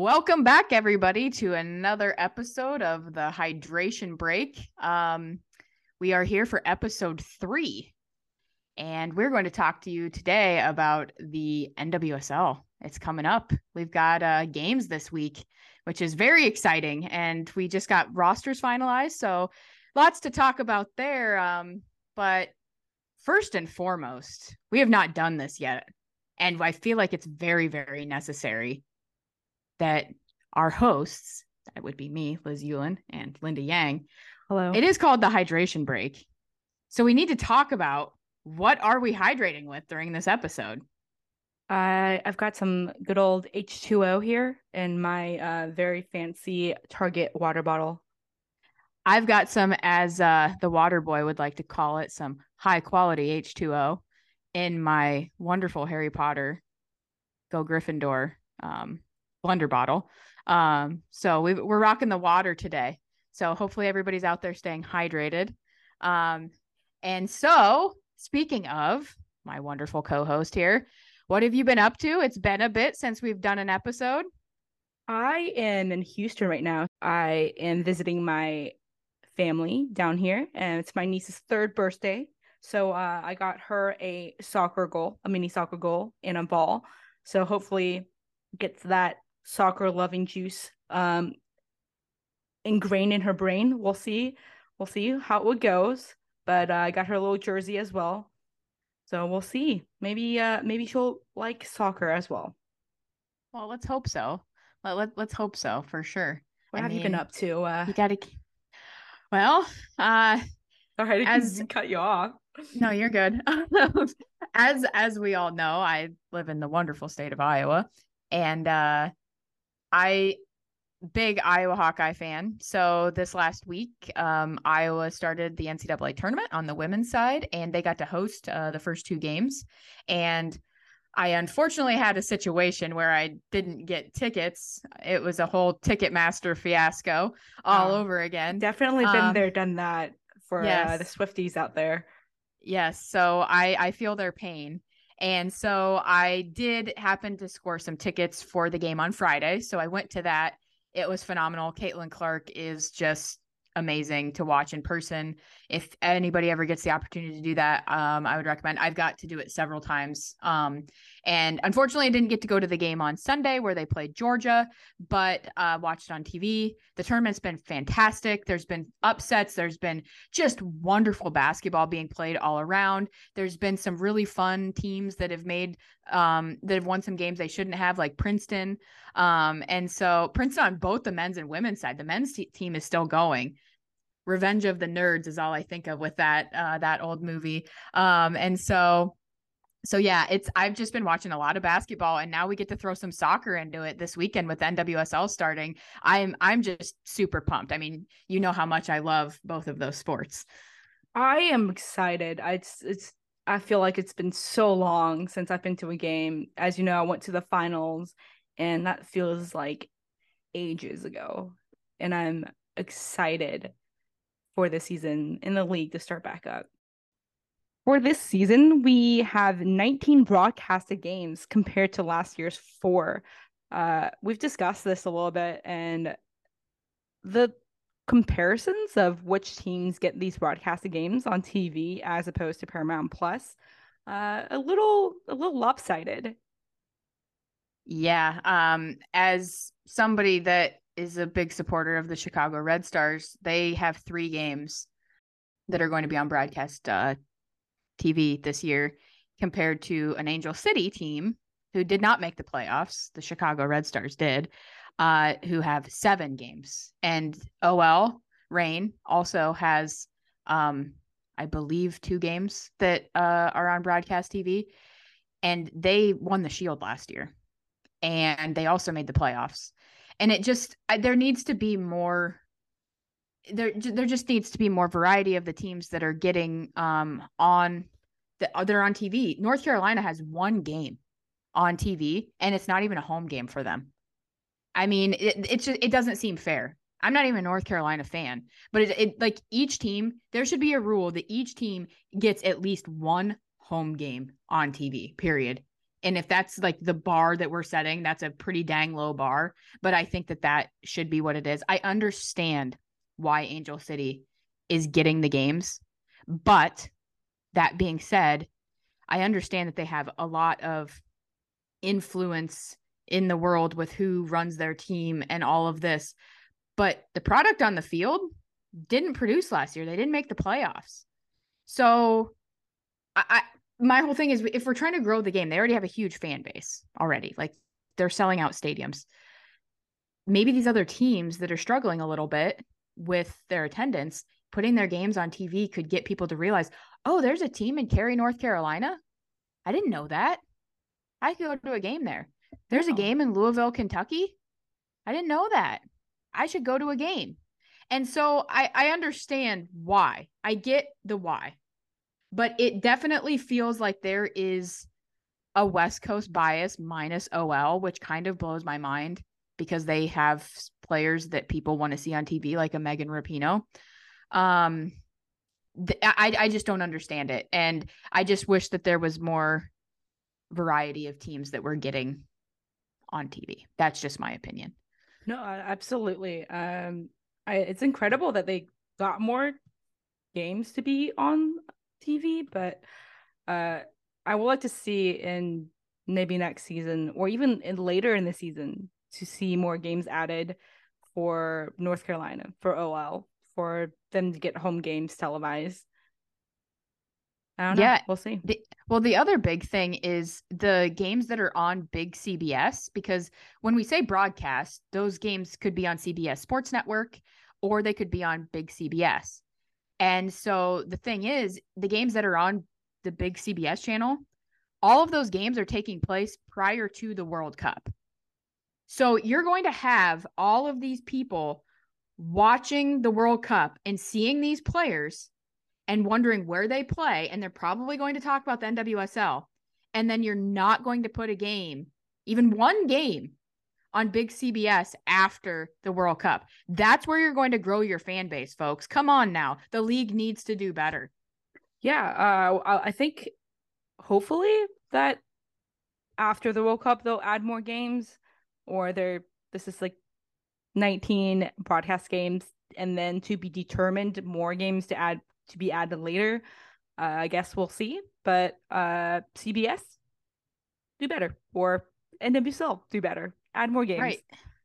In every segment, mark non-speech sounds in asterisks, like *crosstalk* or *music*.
Welcome back, everybody, to another episode of the Hydration Break. Um, we are here for episode three, and we're going to talk to you today about the NWSL. It's coming up. We've got uh, games this week, which is very exciting, and we just got rosters finalized, so lots to talk about there. Um, but first and foremost, we have not done this yet, and I feel like it's very, very necessary that our hosts, that would be me, Liz Yulin, and Lindy Yang. Hello. It is called the hydration break. So we need to talk about what are we hydrating with during this episode? I I've got some good old H2O here in my uh, very fancy Target water bottle. I've got some, as uh, the water boy would like to call it, some high quality H2O in my wonderful Harry Potter Go Gryffindor um, blender bottle. Um, so we we're rocking the water today. So hopefully everybody's out there staying hydrated. Um, and so speaking of my wonderful co-host here, what have you been up to? It's been a bit since we've done an episode. I am in Houston right now. I am visiting my family down here, and it's my niece's third birthday. So uh, I got her a soccer goal, a mini soccer goal, and a ball. So hopefully gets that soccer loving juice um ingrained in her brain. We'll see. We'll see how it goes. But uh, I got her a little jersey as well. So we'll see. Maybe uh maybe she'll like soccer as well. Well, let's hope so. Let, let let's hope so for sure. What I have you been up to? Uh You got to Well, uh sorry, I as- cut you off. No, you're good. *laughs* as as we all know, I live in the wonderful state of Iowa, and uh, I big Iowa Hawkeye fan. So this last week, um, Iowa started the NCAA tournament on the women's side, and they got to host uh, the first two games. And I unfortunately had a situation where I didn't get tickets. It was a whole Ticketmaster fiasco all Oh, over again. Definitely been Um, there, done that for uh, the. Swifties out there. Yes, so I I feel their pain. And so I did happen to score some tickets for the game on Friday. So I went to that. It was phenomenal. Caitlin Clark is just amazing to watch in person. If anybody ever gets the opportunity to do that, um, I would recommend. I've got to do it several times. Um, and unfortunately, I didn't get to go to the game on Sunday where they played Georgia, but uh, watched on TV. The tournament's been fantastic. There's been upsets. There's been just wonderful basketball being played all around. There's been some really fun teams that have made um that have won some games they shouldn't have like Princeton. Um and so Princeton on both the men's and women's side. The men's te- team is still going. Revenge of the Nerds is all I think of with that uh that old movie. Um and so so yeah, it's I've just been watching a lot of basketball and now we get to throw some soccer into it this weekend with NWSL starting. I'm I'm just super pumped. I mean, you know how much I love both of those sports. I am excited. It's, it's I feel like it's been so long since I've been to a game. As you know, I went to the finals and that feels like ages ago. And I'm excited for the season in the league to start back up. For this season, we have 19 broadcasted games compared to last year's four. Uh, we've discussed this a little bit, and the comparisons of which teams get these broadcasted games on TV as opposed to Paramount Plus, uh, a little a little lopsided. Yeah, um as somebody that is a big supporter of the Chicago Red Stars, they have 3 games that are going to be on broadcast uh TV this year compared to an Angel City team who did not make the playoffs. The Chicago Red Stars did, uh, who have seven games. And OL Reign also has, um, I believe, two games that uh, are on broadcast TV. And they won the Shield last year. And they also made the playoffs. And it just, I, there needs to be more there there just needs to be more variety of the teams that are getting um on the they're on TV. North Carolina has one game on TV and it's not even a home game for them. I mean, it it's just, it doesn't seem fair. I'm not even a North Carolina fan, but it, it like each team, there should be a rule that each team gets at least one home game on TV, period. And if that's like the bar that we're setting, that's a pretty dang low bar. But I think that that should be what it is. I understand why Angel City is getting the games. But that being said, I understand that they have a lot of influence in the world with who runs their team and all of this. But the product on the field didn't produce last year. They didn't make the playoffs. So I, I my whole thing is if we're trying to grow the game, they already have a huge fan base already. Like they're selling out stadiums. Maybe these other teams that are struggling a little bit with their attendance, putting their games on TV could get people to realize, oh, there's a team in Cary, North Carolina. I didn't know that. I could go to a game there. There's a game in Louisville, Kentucky. I didn't know that. I should go to a game. And so I, I understand why. I get the why. But it definitely feels like there is a West Coast bias minus OL, which kind of blows my mind because they have players that people want to see on TV, like a Megan Rapinoe. Um, th- I I just don't understand it, and I just wish that there was more variety of teams that we're getting on TV. That's just my opinion. No, absolutely. Um, I, it's incredible that they got more games to be on TV, but uh, I would like to see in maybe next season or even in later in the season to see more games added for North Carolina for OL for them to get home games televised. I don't know. Yeah, we'll see. The, well, the other big thing is the games that are on big CBS because when we say broadcast, those games could be on CBS Sports Network or they could be on big CBS. And so the thing is, the games that are on the big CBS channel, all of those games are taking place prior to the World Cup. So you're going to have all of these people watching the World Cup and seeing these players and wondering where they play. And they're probably going to talk about the NWSL. And then you're not going to put a game, even one game, on big CBS after the World Cup. That's where you're going to grow your fan base, folks. Come on now. The league needs to do better. Yeah, uh, I think hopefully that after the World Cup they'll add more games or they're this is like 19 broadcast games and then to be determined more games to add to be added later. Uh, I guess we'll see, but uh CBS do better or NWSL do better add more games. Right.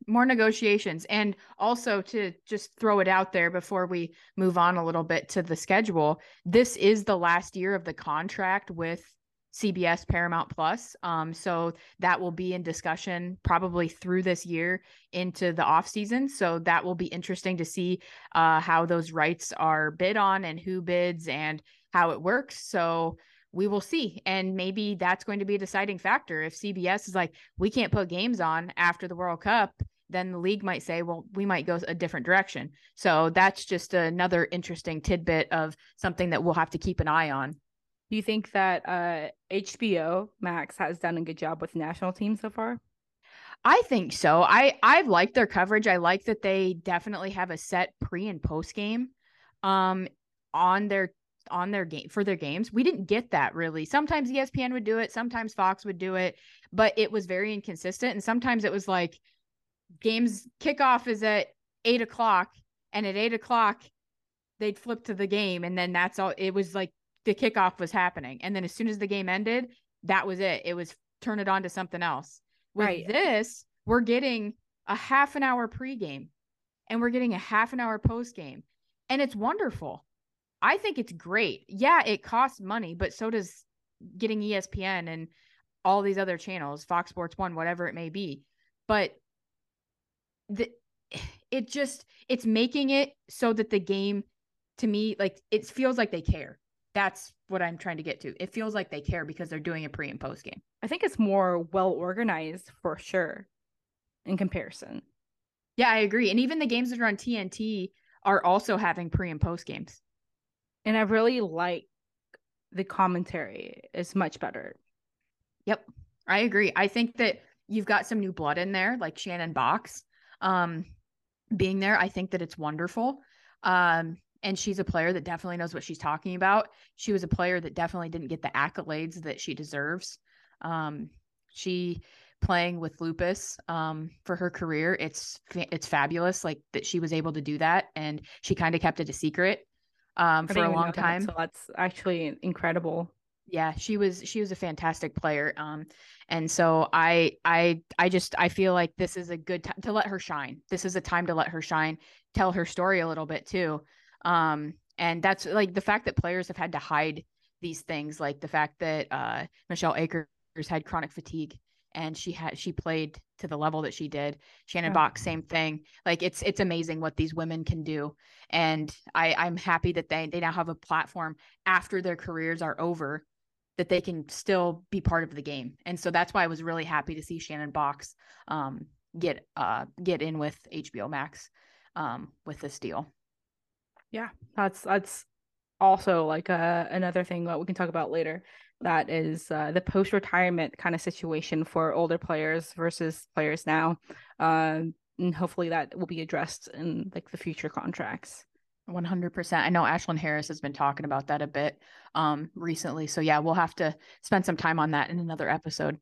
More negotiations. And also to just throw it out there before we move on a little bit to the schedule, this is the last year of the contract with CBS Paramount Plus. Um, so that will be in discussion probably through this year into the off season. So that will be interesting to see uh, how those rights are bid on and who bids and how it works. So we will see. And maybe that's going to be a deciding factor. If CBS is like, we can't put games on after the World Cup, then the league might say, well, we might go a different direction. So that's just another interesting tidbit of something that we'll have to keep an eye on. Do you think that uh, HBO Max has done a good job with national teams so far? I think so. I I've liked their coverage. I like that they definitely have a set pre and post game um on their on their game for their games. We didn't get that really. Sometimes ESPN would do it, sometimes Fox would do it, but it was very inconsistent. And sometimes it was like games kickoff is at eight o'clock, and at eight o'clock they'd flip to the game, and then that's all. It was like the kickoff was happening, and then as soon as the game ended, that was it. It was turn it on to something else. With right. this, we're getting a half an hour pregame, and we're getting a half an hour post game, and it's wonderful I think it's great. Yeah, it costs money, but so does getting ESPN and all these other channels, Fox Sports 1, whatever it may be. But the *sighs* it just it's making it so that the game to me like it feels like they care. That's what I'm trying to get to. It feels like they care because they're doing a pre and post game. I think it's more well organized for sure in comparison. Yeah, I agree. And even the games that are on TNT are also having pre and post games and I really like the commentary It's much better. Yep. I agree. I think that you've got some new blood in there, like Shannon Boxx. um, being there. I think that it's wonderful. Um, and she's a player that definitely knows what she's talking about. She was a player that definitely didn't get the accolades that she deserves. Um, she playing with lupus um, for her career. It's it's fabulous, like that she was able to do that, and she kind of kept it a secret um, for a long time. That, so that's actually incredible. Yeah, she was she was a fantastic player. Um, and so I I I just I feel like this is a good time to let her shine. This is a time to let her shine, tell her story a little bit too. Um, and that's like the fact that players have had to hide these things, like the fact that uh, Michelle Akers had chronic fatigue and she had she played to the level that she did. Shannon yeah. Boxx, same thing. Like it's it's amazing what these women can do, and I I'm happy that they they now have a platform after their careers are over that they can still be part of the game. And so that's why I was really happy to see Shannon Boxx um, get uh get in with HBO Max um with this deal. Yeah, that's that's also like uh, another thing that we can talk about later that is uh, the post retirement kind of situation for older players versus players now um, and hopefully that will be addressed in like the future contracts. 100% i know ashlyn harris has been talking about that a bit um, recently. So yeah we'll have to spend some time on that in another episode.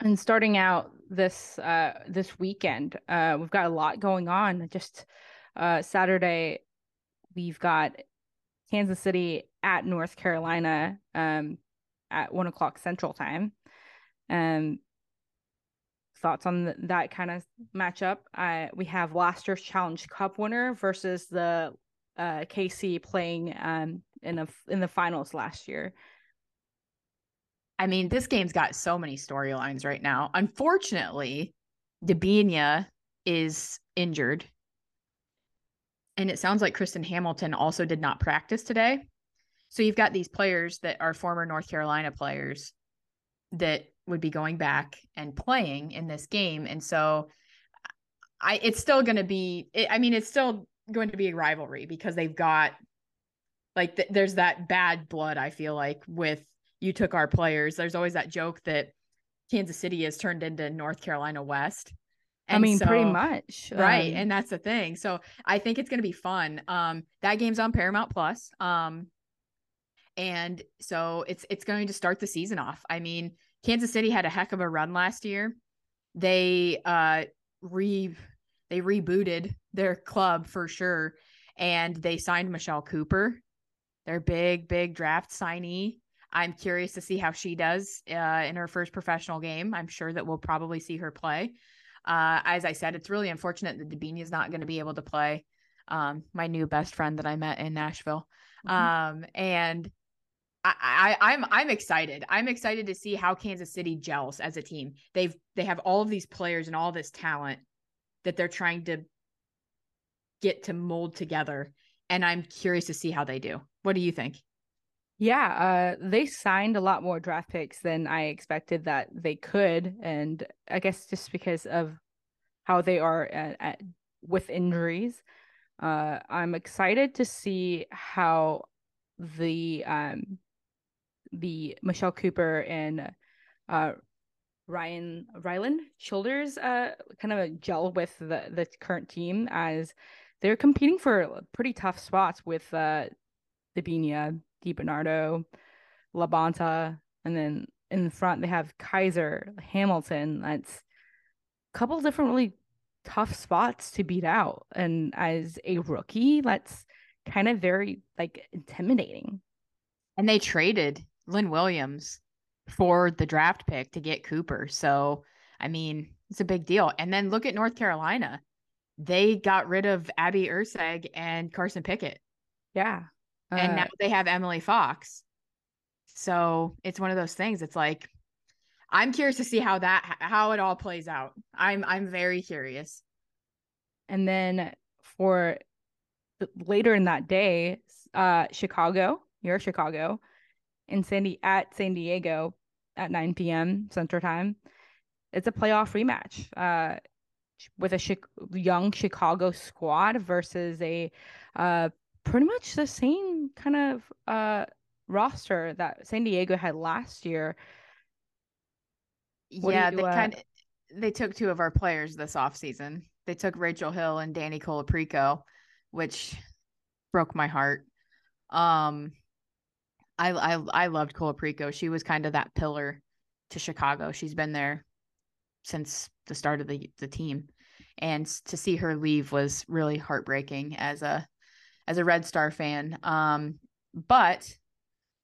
And starting out this uh, this weekend uh, we've got a lot going on. Just uh, saturday we've got Kansas City at North Carolina um, at one o'clock Central Time. Um, thoughts on the, that kind of matchup? We have last year's Challenge Cup winner versus the uh, KC playing um, in a in the finals last year. I mean, this game's got so many storylines right now. Unfortunately, Debinha is injured and it sounds like Kristen Hamilton also did not practice today. So you've got these players that are former North Carolina players that would be going back and playing in this game. And so I it's still going to be it, I mean it's still going to be a rivalry because they've got like th- there's that bad blood I feel like with you took our players. There's always that joke that Kansas City has turned into North Carolina West and I mean, so, pretty much. Right. Um, and that's the thing. So I think it's going to be fun. Um, that game's on Paramount Plus. Um, and so it's, it's going to start the season off. I mean, Kansas City had a heck of a run last year. They, uh, re, they rebooted their club for sure. And they signed Michelle Cooper, their big, big draft signee. I'm curious to see how she does uh, in her first professional game. I'm sure that we'll probably see her play. Uh, as I said, it's really unfortunate that Debinha is not going to be able to play. Um, my new best friend that I met in Nashville. Mm-hmm. Um, and I, I, I'm I'm excited. I'm excited to see how Kansas City gels as a team. They've they have all of these players and all this talent that they're trying to get to mold together. And I'm curious to see how they do. What do you think? Yeah, uh, they signed a lot more draft picks than I expected that they could, and I guess just because of how they are at, at, with injuries, uh, I'm excited to see how the um, the Michelle Cooper and uh, Ryan Ryland Childers uh, kind of gel with the the current team as they're competing for pretty tough spots with uh, Debinha DiBernardo, Labonta, and then in the front they have Kizer, Hamilton. That's a couple different really tough spots to beat out. And as a rookie, that's kind of very like intimidating. And they traded Lynn Williams for the draft pick to get Cooper. So, I mean, it's a big deal. And then look at North Carolina. They got rid of Abby Erceg and Carson Pickett. Yeah and uh, now they have Emily Fox. So it's one of those things. It's like I'm curious to see how that how it all plays out. I'm I'm very curious. And then for later in that day, uh Chicago, you're Chicago, in Sandy at San Diego at 9 p.m. Central Time. It's a playoff rematch. Uh with a chi- young Chicago squad versus a uh, pretty much the same kind of uh roster that San Diego had last year. What yeah, you, they uh... kind of they took two of our players this offseason. They took Rachel Hill and Dani Colaprico, which broke my heart. Um I I I loved Colaprico. She was kind of that pillar to Chicago. She's been there since the start of the the team, and to see her leave was really heartbreaking as a as a Red Star fan. Um, but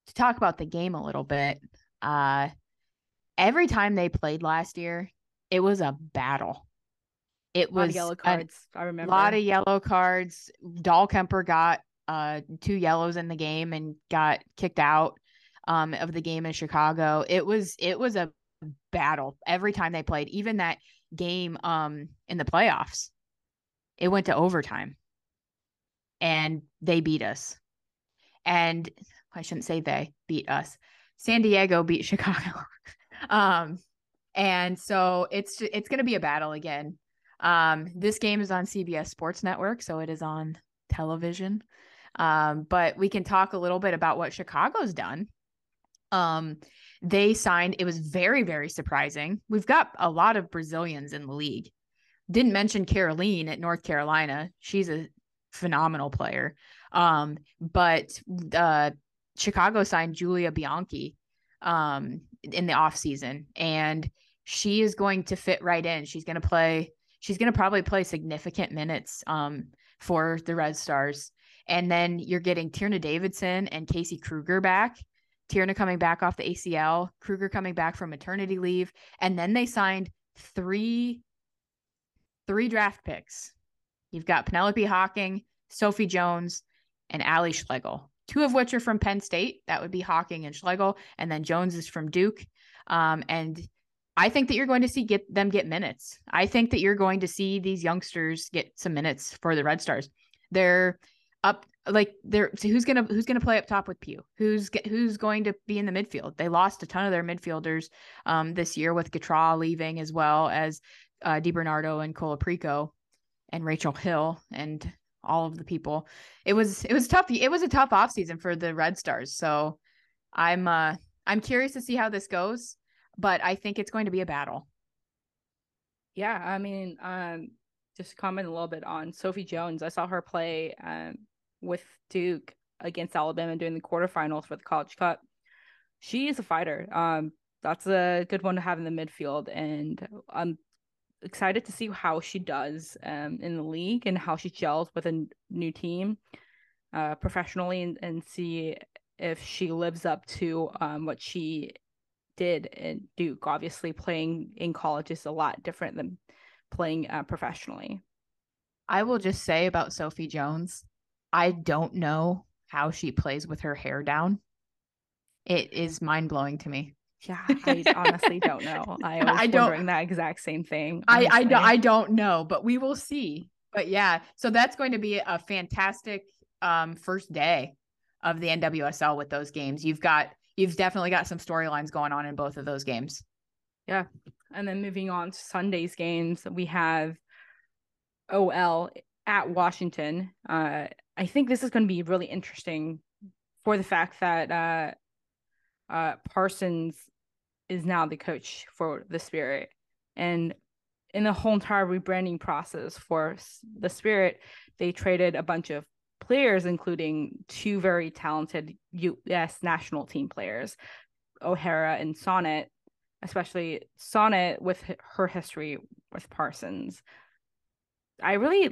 to talk about the game a little bit, uh, every time they played last year, it was a battle. It was a lot of yellow cards. A, I remember a lot of yellow cards. Dahlkemper got uh two yellows in the game and got kicked out um of the game in Chicago. It was it was a battle every time they played. Even that game um in the playoffs, it went to overtime, and they beat us. And I shouldn't say they beat us. San Diego beat *laughs* Chicago. um, and so it's it's going to be a battle again. Um, this game is on CBS Sports Network, so it is on television. Um, but we can talk a little bit about what Chicago's done. Um, they signed, it was very, very surprising. We've got a lot of Brazilians in the league. Didn't mention Caroline at North Carolina. She's a phenomenal player. Um, but uh, Chicago signed Julia Bianchi um, in the offseason, and she is going to fit right in. She's going to play, she's going to probably play significant minutes um, for the Red Stars. And then you're getting Tierna Davidson and Casey Krueger back. Tierna coming back off the ACL, Krueger coming back from maternity leave, and then they signed three three draft picks. You've got Penelope Hocking, Sophie Jones, and Ally Schlegel, two of which are from Penn State. That would be Hocking and Schlegel, and then Jones is from Duke. Um, and I think that you're going to see get them get minutes. I think that you're going to see these youngsters get some minutes for the Red Stars. They're up like they're so who's gonna who's gonna play up top with Pugh? Who's who's going to be in the midfield? They lost a ton of their midfielders um, this year with Gautrat leaving as well as uh, DiBernardo and Colaprico and Rachel Hill and all of the people. It was it was tough. It was a tough off season for the Red Stars. So I'm uh I'm curious to see how this goes, but I think it's going to be a battle. Yeah, I mean, um, just comment a little bit on Sophie Jones. I saw her play um with Duke against Alabama during the quarterfinals for the College Cup. She is a fighter. Um, that's a good one to have in the midfield, and I'm excited to see how she does um, in the league and how she gels with a new team uh, professionally and, and see if she lives up to um, what she did in Duke. Obviously, playing in college is a lot different than playing uh, professionally. I will just say about Sophie Jones, I don't know how she plays with her hair down. It is mind blowing to me. Yeah, I honestly don't know. *laughs* I was I don't, wondering that exact same thing. I I don't, I don't know, but we will see. But yeah, so that's going to be a fantastic um first day of the NWSL with those games. You've got you've definitely got some storylines going on in both of those games. Yeah. And then moving on to Sunday's games, we have OL at Washington. Uh I think this is going to be really interesting for the fact that uh uh, Parsons is now the coach for the Spirit. And in the whole entire rebranding process for the Spirit, they traded a bunch of players, including two very talented U.S. national team players, O'Hara and Sonnett, especially Sonnett with her history with Parsons. I really,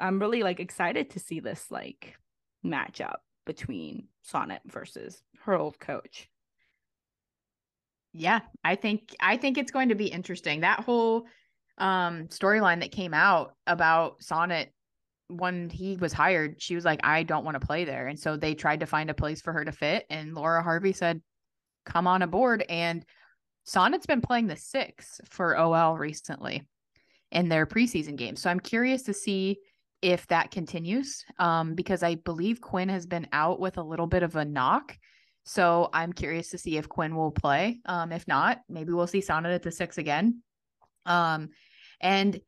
I'm really like excited to see this like matchup between Sonnett versus her old coach yeah, I think I think it's going to be interesting. That whole um storyline that came out about Sonnett when he was hired, she was like, I don't want to play there. And so they tried to find a place for her to fit. And Laura Harvey said, Come on aboard. And Sonnett's been playing the six for OL recently in their preseason games. So I'm curious to see if that continues. Um, because I believe Quinn has been out with a little bit of a knock. So I'm curious to see if Quinn will play. Um, if not, maybe we'll see Sonnett at the six again. Um, and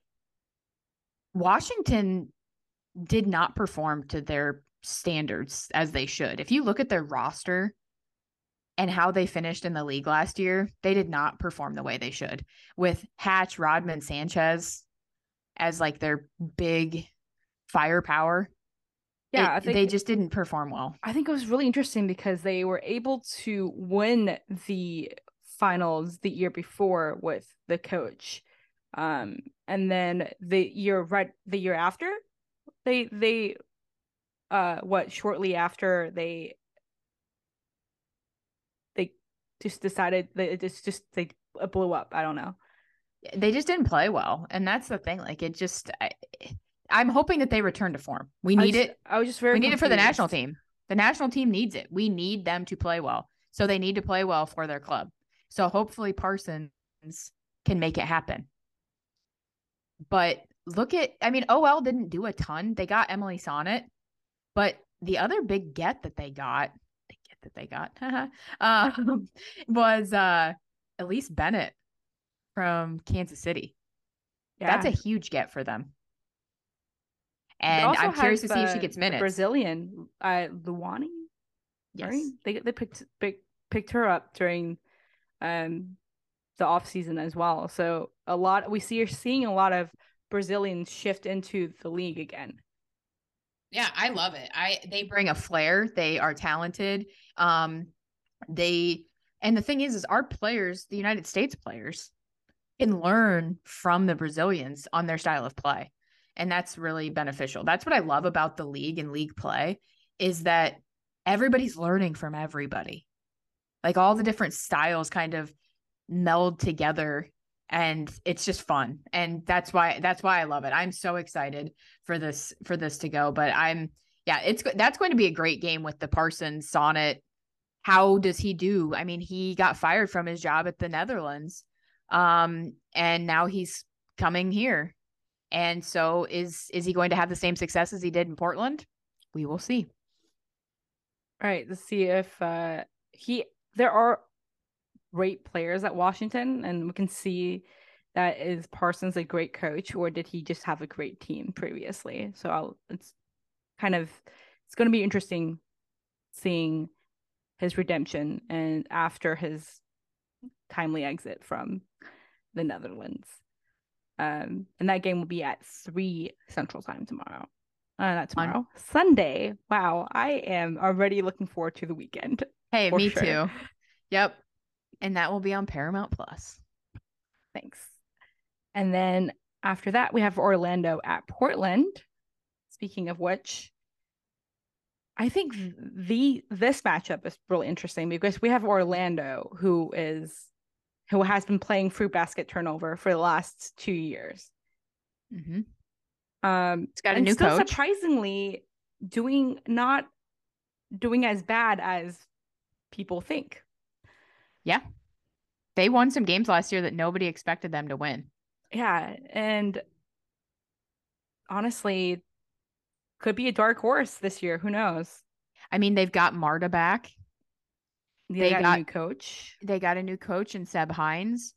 Washington did not perform to their standards as they should. If you look at their roster and how they finished in the league last year, they did not perform the way they should with Hatch, Rodman, Sanchez as like their big firepower yeah, it, I think they just didn't perform well. I think it was really interesting because they were able to win the finals the year before with the coach. Um, and then the year right the year after, they they uh what shortly after they they just decided that it's just they blew up. I don't know. They just didn't play well, and that's the thing. Like it just, I, I'm hoping that they return to form. We need I just, it. I was just very. We need it for the national team. The national team needs it. We need them to play well. So they need to play well for their club. So hopefully Parsons can make it happen. But look at, I mean, OL didn't do a ton. They got Emily Sonnett, but the other big get that they got, the get that they got, *laughs* um, was uh, Elyse Bennett from Kansas City. Yeah. That's a huge get for them. And I'm curious to see if she gets minutes. Brazilian, uh, Luany. yes. right? They they picked pick, picked her up during um the off season as well. So a lot we see are seeing a lot of Brazilians shift into the league again. Yeah, I love it. I they bring a flair. They are talented. Um, they and the thing is, is our players, the United States players, can learn from the Brazilians on their style of play, and that's really beneficial. That's what I love about the league and league play is that everybody's learning from everybody. Like all the different styles kind of meld together and it's just fun. And that's why that's why i love it. I'm so excited for this for this to go but i'm yeah it's that's going to be a great game with the parsons sonnett how does he do? I mean he got fired from his job at the netherlands um and now he's coming here and so is is he going to have the same success as he did in portland we will see All right, let's see if uh he there are great players at Washington and we can see that is Parsons a great coach or did he just have a great team previously? So I'll it's kind of it's going to be interesting seeing his redemption and after his timely exit from the Netherlands. Um, and that game will be at three Central Time tomorrow. Uh, not On- tomorrow, Sunday. Wow, I am already looking forward to the weekend. hey me sure. too yep and that will be on paramount plus Thanks. And then after that, we have Orlando at Portland. Speaking of which, I think the this matchup is really interesting because we have Orlando, who is who has been playing fruit basket turnover for the last two years. mm-hmm. Um, it's got a new still coach surprisingly doing not doing as bad as people think. Yeah, they won some games last year that nobody expected them to win Yeah, and honestly, could be a dark horse this year. Who knows? I mean, they've got Marta back. They, They got, got- a new coach. They got a new coach in Seb Hines.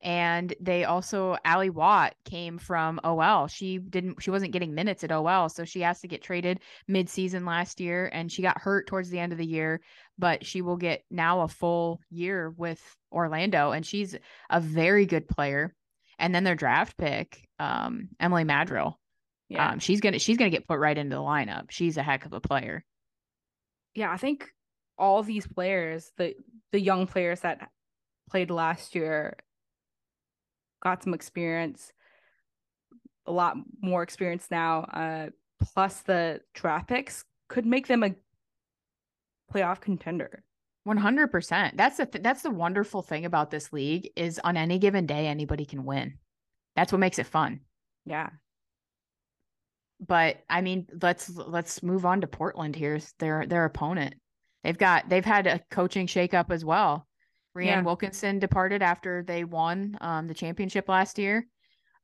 And they also Ally Watt came from OL. She didn't she wasn't getting minutes at OL, so she has to get traded mid-season last year and she got hurt towards the end of the year, but she will get now a full year with Orlando and she's a very good player. And then their draft pick, um, Emily Madril. Yeah, Um, she's gonna she's gonna get put right into the lineup. She's a heck of a player. yeah. I think all these players, the the young players that played last year, got some experience. A lot more experience now. Uh, plus the draft picks could make them a playoff contender. One hundred percent. That's the th- that's the wonderful thing about this league is on any given day anybody can win. That's what makes it fun. Yeah. But I mean, let's let's move on to Portland. Here's their their opponent. They've got they've had a coaching shakeup as well. Rhian Yeah. Wilkinson departed after they won um, the championship last year.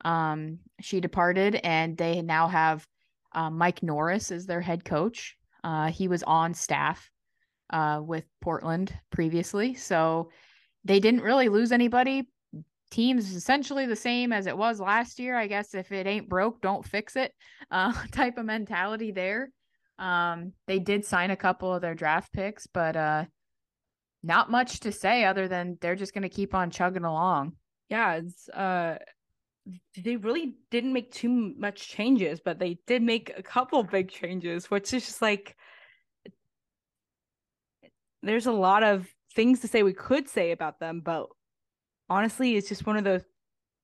Um, she departed, and they now have uh, Mike Norris as their head coach. Uh, he was on staff uh, with Portland previously, so they didn't really lose anybody. Team's essentially the same as it was last year. I guess if it ain't broke, don't fix it. Uh, *laughs* type of mentality there. Um, they did sign a couple of their draft picks, but uh, not much to say other than they're just going to keep on chugging along. yeah it's uh they really didn't make too much changes but they did make a couple big changes which is just like there's a lot of things to say we could say about them, but honestly, it's just one of those.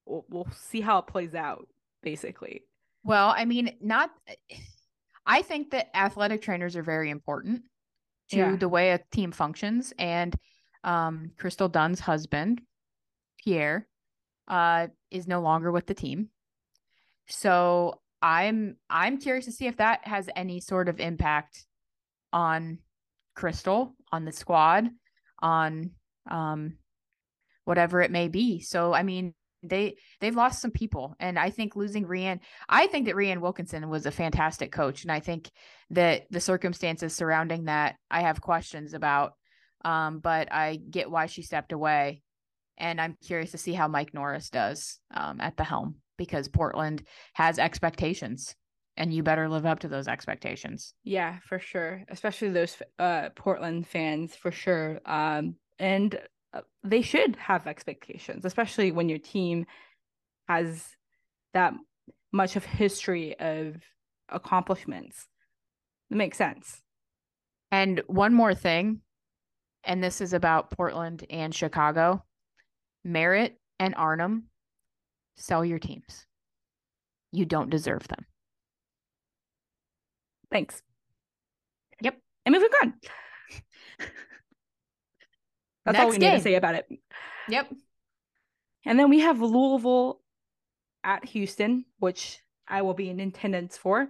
We'll, we'll see how it plays out, basically. Well, I mean, not. I think that athletic trainers are very important to Yeah. the way a team functions. And um, Crystal Dunn's husband, Pierre, uh, is no longer with the team. So I'm I'm curious to see if that has any sort of impact on Crystal, on the squad, on um, whatever it may be. So I mean, they they've lost some people, and I think losing Rhian, I think that Rhian Wilkinson was a fantastic coach, and I think that the circumstances surrounding that I have questions about. Um, but I get why she stepped away, and I'm curious to see how Mike Norris does um, at the helm because Portland has expectations, and you better live up to those expectations. Yeah, for sure. Especially those uh Portland fans for sure. Um and Uh, they should have expectations, especially when your team has that much of history of accomplishments. It makes sense. And one more thing, and this is about Portland and Chicago. Merritt and Arnim, sell your teams. You don't deserve them. Thanks. Yep. And moving on. *laughs* That's all Next we need game. to say about it. Yep. And then we have Louisville at Houston, which I will be in attendance for.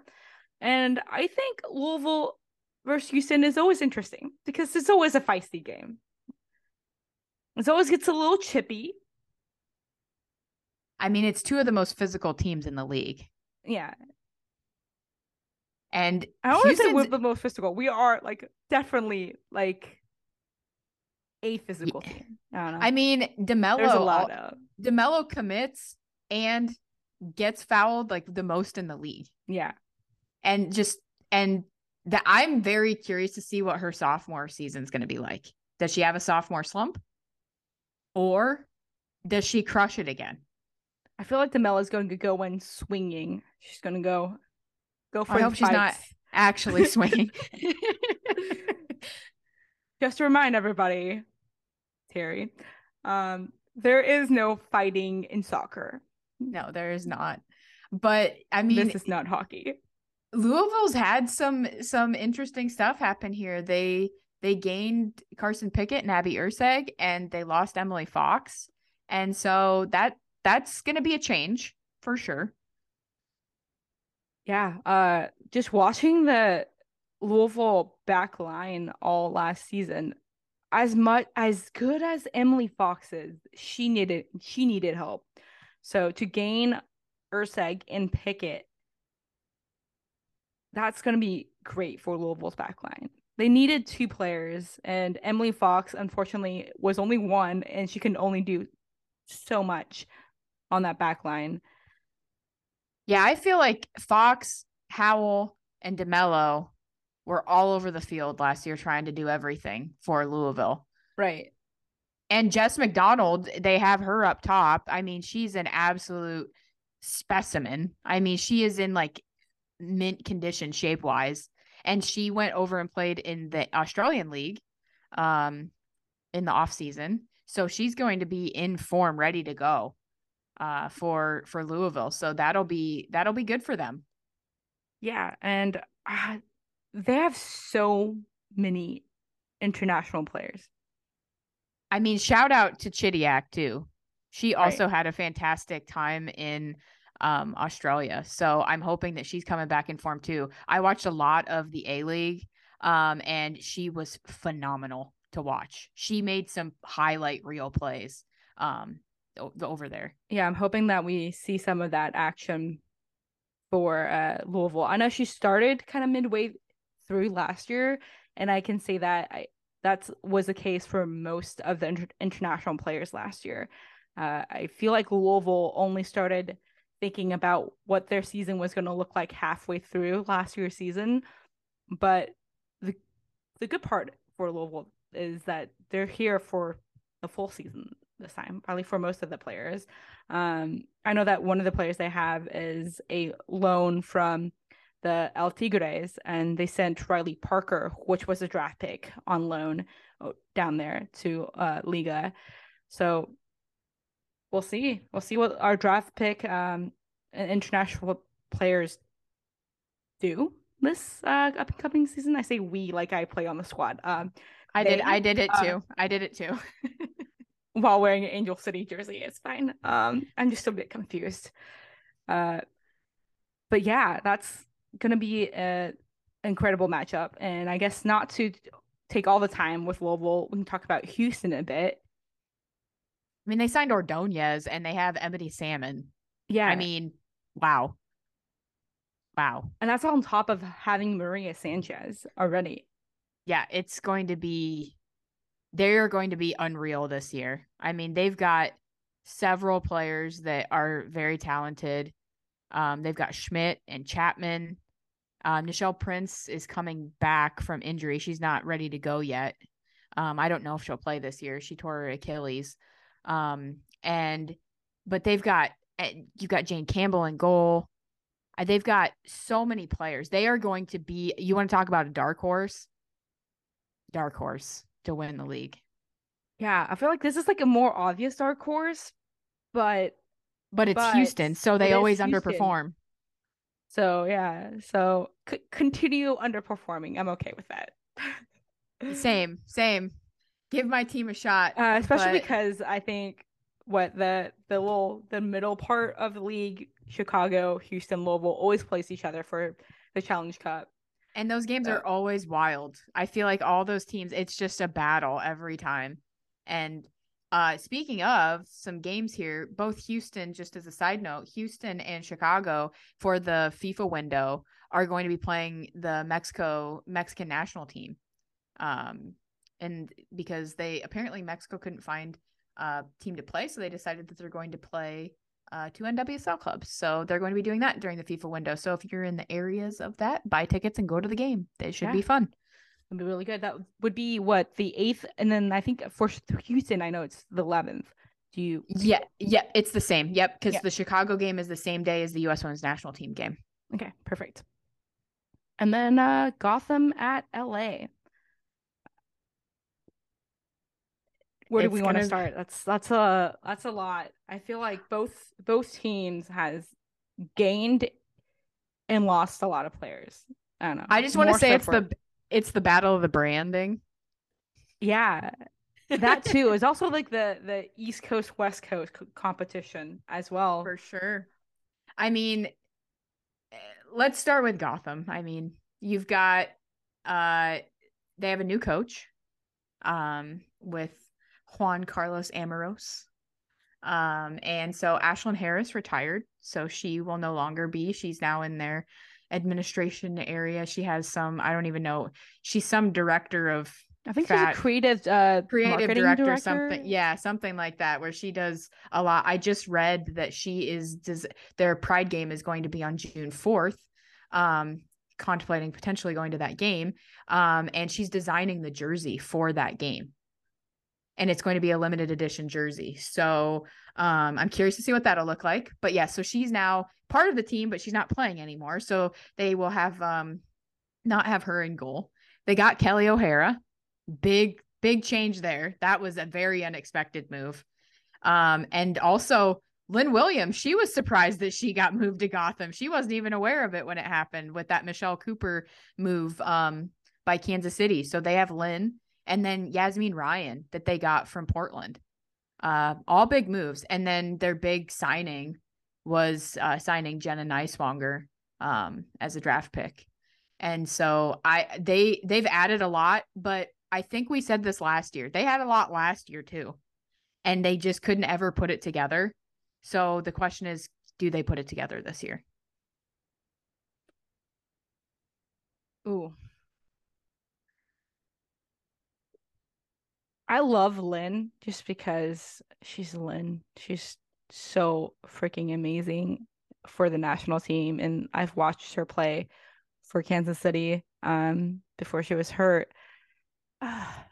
And I think Louisville versus Houston is always interesting because it's always a feisty game. It always gets a little chippy. I mean, it's two of the most physical teams in the league. Yeah. And I to say we're the most physical. We are like definitely like a physical Yeah. team. I don't know. I mean, DeMelo. There's a lot of DeMelo commits and gets fouled like the most in the league. yeah. And just, and that I'm very curious to see what her sophomore season's going to be like. Does she have a sophomore slump? Or does she crush it again? I feel like DeMelo is going to go in swinging. She's going to go go for I hope she's not actually *laughs* swinging. *laughs* Just to remind everybody, Terry, um, there is no fighting in soccer. no, there is not. But I mean, this is not hockey. Louisville's had some some interesting stuff happen here. They they gained Carson Pickett and Abby Erceg, and they lost Emily Fox, and so that that's going to be a change for sure. Yeah. Uh, just watching the Louisville back line all last season, as much as good as Emily Fox is, she needed she needed help. So to gain Erceg and Pickett, that's going to be great for Louisville's back line. They needed two players, and Emily Fox, unfortunately, was only one, and she can only do so much on that back line. Yeah, I feel like Fox, Howell, and DeMelo were all over the field last year trying to do everything for Louisville. Right. And Jess McDonald, they have her up top. I mean, she's an absolute specimen. I mean, she is in like mint condition shape wise. And she went over and played in the Australian League um in the off season. So she's going to be in form, ready to go uh for for Louisville. So that'll be that'll be good for them. Yeah, and uh, they have so many international players. I mean, shout out to Chidiac too. She Right. also had a fantastic time in um, Australia. So I'm hoping that she's coming back in form too. I watched a lot of the A League, um, and she was phenomenal to watch. She made some highlight reel plays um, o- over there. Yeah, I'm hoping that we see some of that action for uh, Louisville. I know she started kind of midway through last year, and I can say that I that was the case for most of the inter- international players last year. Uh, I feel like Louisville only started thinking about what their season was going to look like halfway through last year's season, but the the good part for Louisville is that they're here for the full season this time, probably for most of the players. Um, I know that one of the players they have is a loan from the El Tigres, and they sent Riley Parker, which was a draft pick, on loan oh, down there to uh, Liga. So we'll see. We'll see what our draft pick um, international players do this uh, upcoming season. I say we like I play on the squad. Um, I they, did. I did it uh, too. I did it too. *laughs* while wearing an Angel City jersey, it's fine. Um, I'm just a bit confused. Uh, but yeah, that's gonna be an incredible matchup, and I guess not to take all the time with Louisville, we can talk about Houston a bit. I mean, they signed Ordonez and they have Ebony Salmon. Yeah. I mean, wow. Wow. And that's on top of having Maria Sanchez already. Yeah, it's going to be they're going to be unreal this year. I mean, they've got several players that are very talented. Um, they've got Schmidt and Chapman. Um, Nichelle Prince is coming back from injury. She's not ready to go yet. Um, I don't know if she'll play this year. She tore her Achilles. Um, and but they've got you've got Jane Campbell in goal. Uh, they've got so many players. They are going to be. You want to talk about a dark horse? Dark horse to win the league. Yeah, I feel like this is like a more obvious dark horse, but but it's but Houston, so they always underperform. So yeah, so c- continue underperforming. I'm okay with that. *laughs* same, same. Give my team a shot, uh, especially but... because I think what the the little the middle part of the league, Chicago, Houston, Louisville, always place each other for the Challenge Cup. And those games are always wild. I feel like all those teams, it's just a battle every time. And uh, speaking of some games here, both Houston, just as a side note, Houston and Chicago for the FIFA window are going to be playing the Mexico Mexican national team. Um, and because they apparently Mexico couldn't find a team to play, so they decided that they're going to play uh, two NWSL clubs. So they're going to be doing that during the FIFA window. So if you're in the areas of that, buy tickets and go to the game. They should yeah. be fun. It'd be really good. That would be what the eighth, and then I think for Houston, I know it's the eleventh. Do you? Yeah, yeah, it's the same. Yep, because the Chicago game is the same day as the U.S. Women's National Team game. Okay, perfect. And then uh Gotham at L.A. Where do we want to start? That's that's a that's a lot. I feel like both both teams has gained and lost a lot of players. I don't know. I just want to say it's the it's the battle of the branding. Yeah. That *laughs* too is also like the the East Coast West Coast competition as well. For sure. I mean, eh, let's start with Gotham. I mean, you've got uh they have a new coach um with Juan Carlos Amoros. Um and so Ashlyn Harris retired, so she will no longer be. She's now in their administration area. She has some, I don't even know, she's some director of I think fat, she's a creative uh creative director, director, something. Yeah, something like that where she does a lot. I just read that she is does their pride game is going to be on June 4th. Um contemplating potentially going to that game. Um and she's designing the jersey for that game. And it's going to be a limited edition jersey. So um, I'm curious to see what that'll look like. But yeah, so she's now part of the team, but she's not playing anymore. So they will have um, not have her in goal. They got Kelly O'Hara. Big, big change there. That was a very unexpected move. Um, and also Lynn Williams, she was surprised that she got moved to Gotham. She wasn't even aware of it when it happened with that Michelle Cooper move um, by Kansas City. So they have Lynn and then Yazmeen Ryan that they got from Portland. Uh, all big moves. And then their big signing was uh, signing Jenna Nighswonger um, as a draft pick. And so I they they've added a lot, but I think we said this last year. They had a lot last year too. And they just couldn't ever put it together. So the question is, do they put it together this year? Ooh, I love Lynn just because she's Lynn. She's so freaking amazing for the national team and I've watched her play for Kansas City um before she was hurt. *sighs* I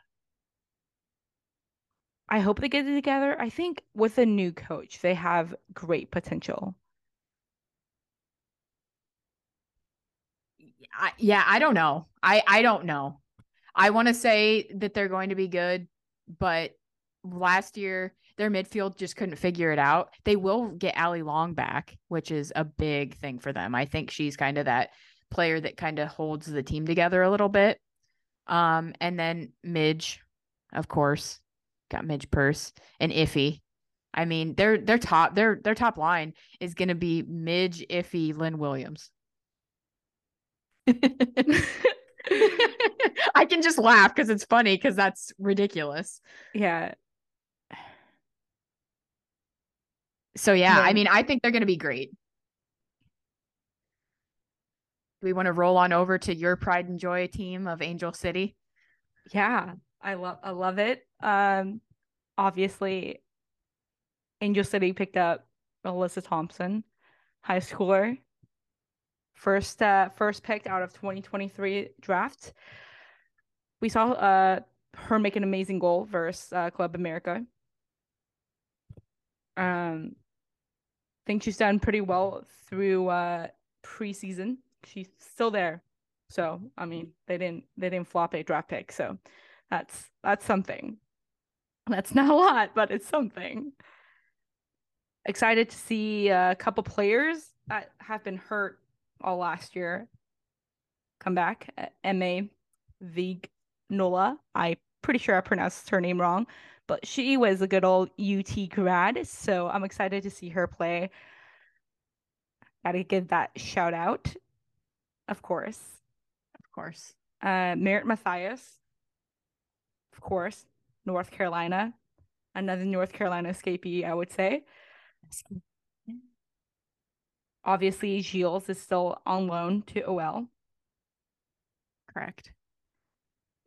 hope they get it together. I think with a new coach, they have great potential. I, yeah, I don't know. I I don't know. I want to say that they're going to be good, but last year their midfield just couldn't figure it out. They will get Allie Long back, which is a big thing for them. I think she's kind of that player that kind of holds the team together a little bit. Um, and then Midge, of course, got Midge Purce and Ify. I mean, their their top their their top line is going to be Midge, Ify, Lynn Williams. *laughs* *laughs* *laughs* I can just laugh because it's funny because that's ridiculous. Yeah. So yeah, I mean, I think they're going to be great. Do we want to roll on over to your pride and joy team of Angel City? Yeah, I love I love it. Um obviously Angel City picked up Alyssa Thompson, high schooler. First uh first picked out of 2023 draft. We saw uh her make an amazing goal versus uh, Club America. Um I think she's done pretty well through uh preseason she's still there. So I mean, they didn't they didn't flop a draft pick. So that's that's something. That's *laughs* not a lot, but it's something. Excited to see a couple players that have been hurt all last year come back. Ma Vig Nola. I'm pretty sure I pronounced her name wrong, but she was a good old UT grad. So I'm excited to see her play. Gotta give that shout out of course. Of course. Uh, Merritt Mathias, of course. North Carolina, another North Carolina escapee, I would say. Obviously, Gilles is still on loan to OL. Correct.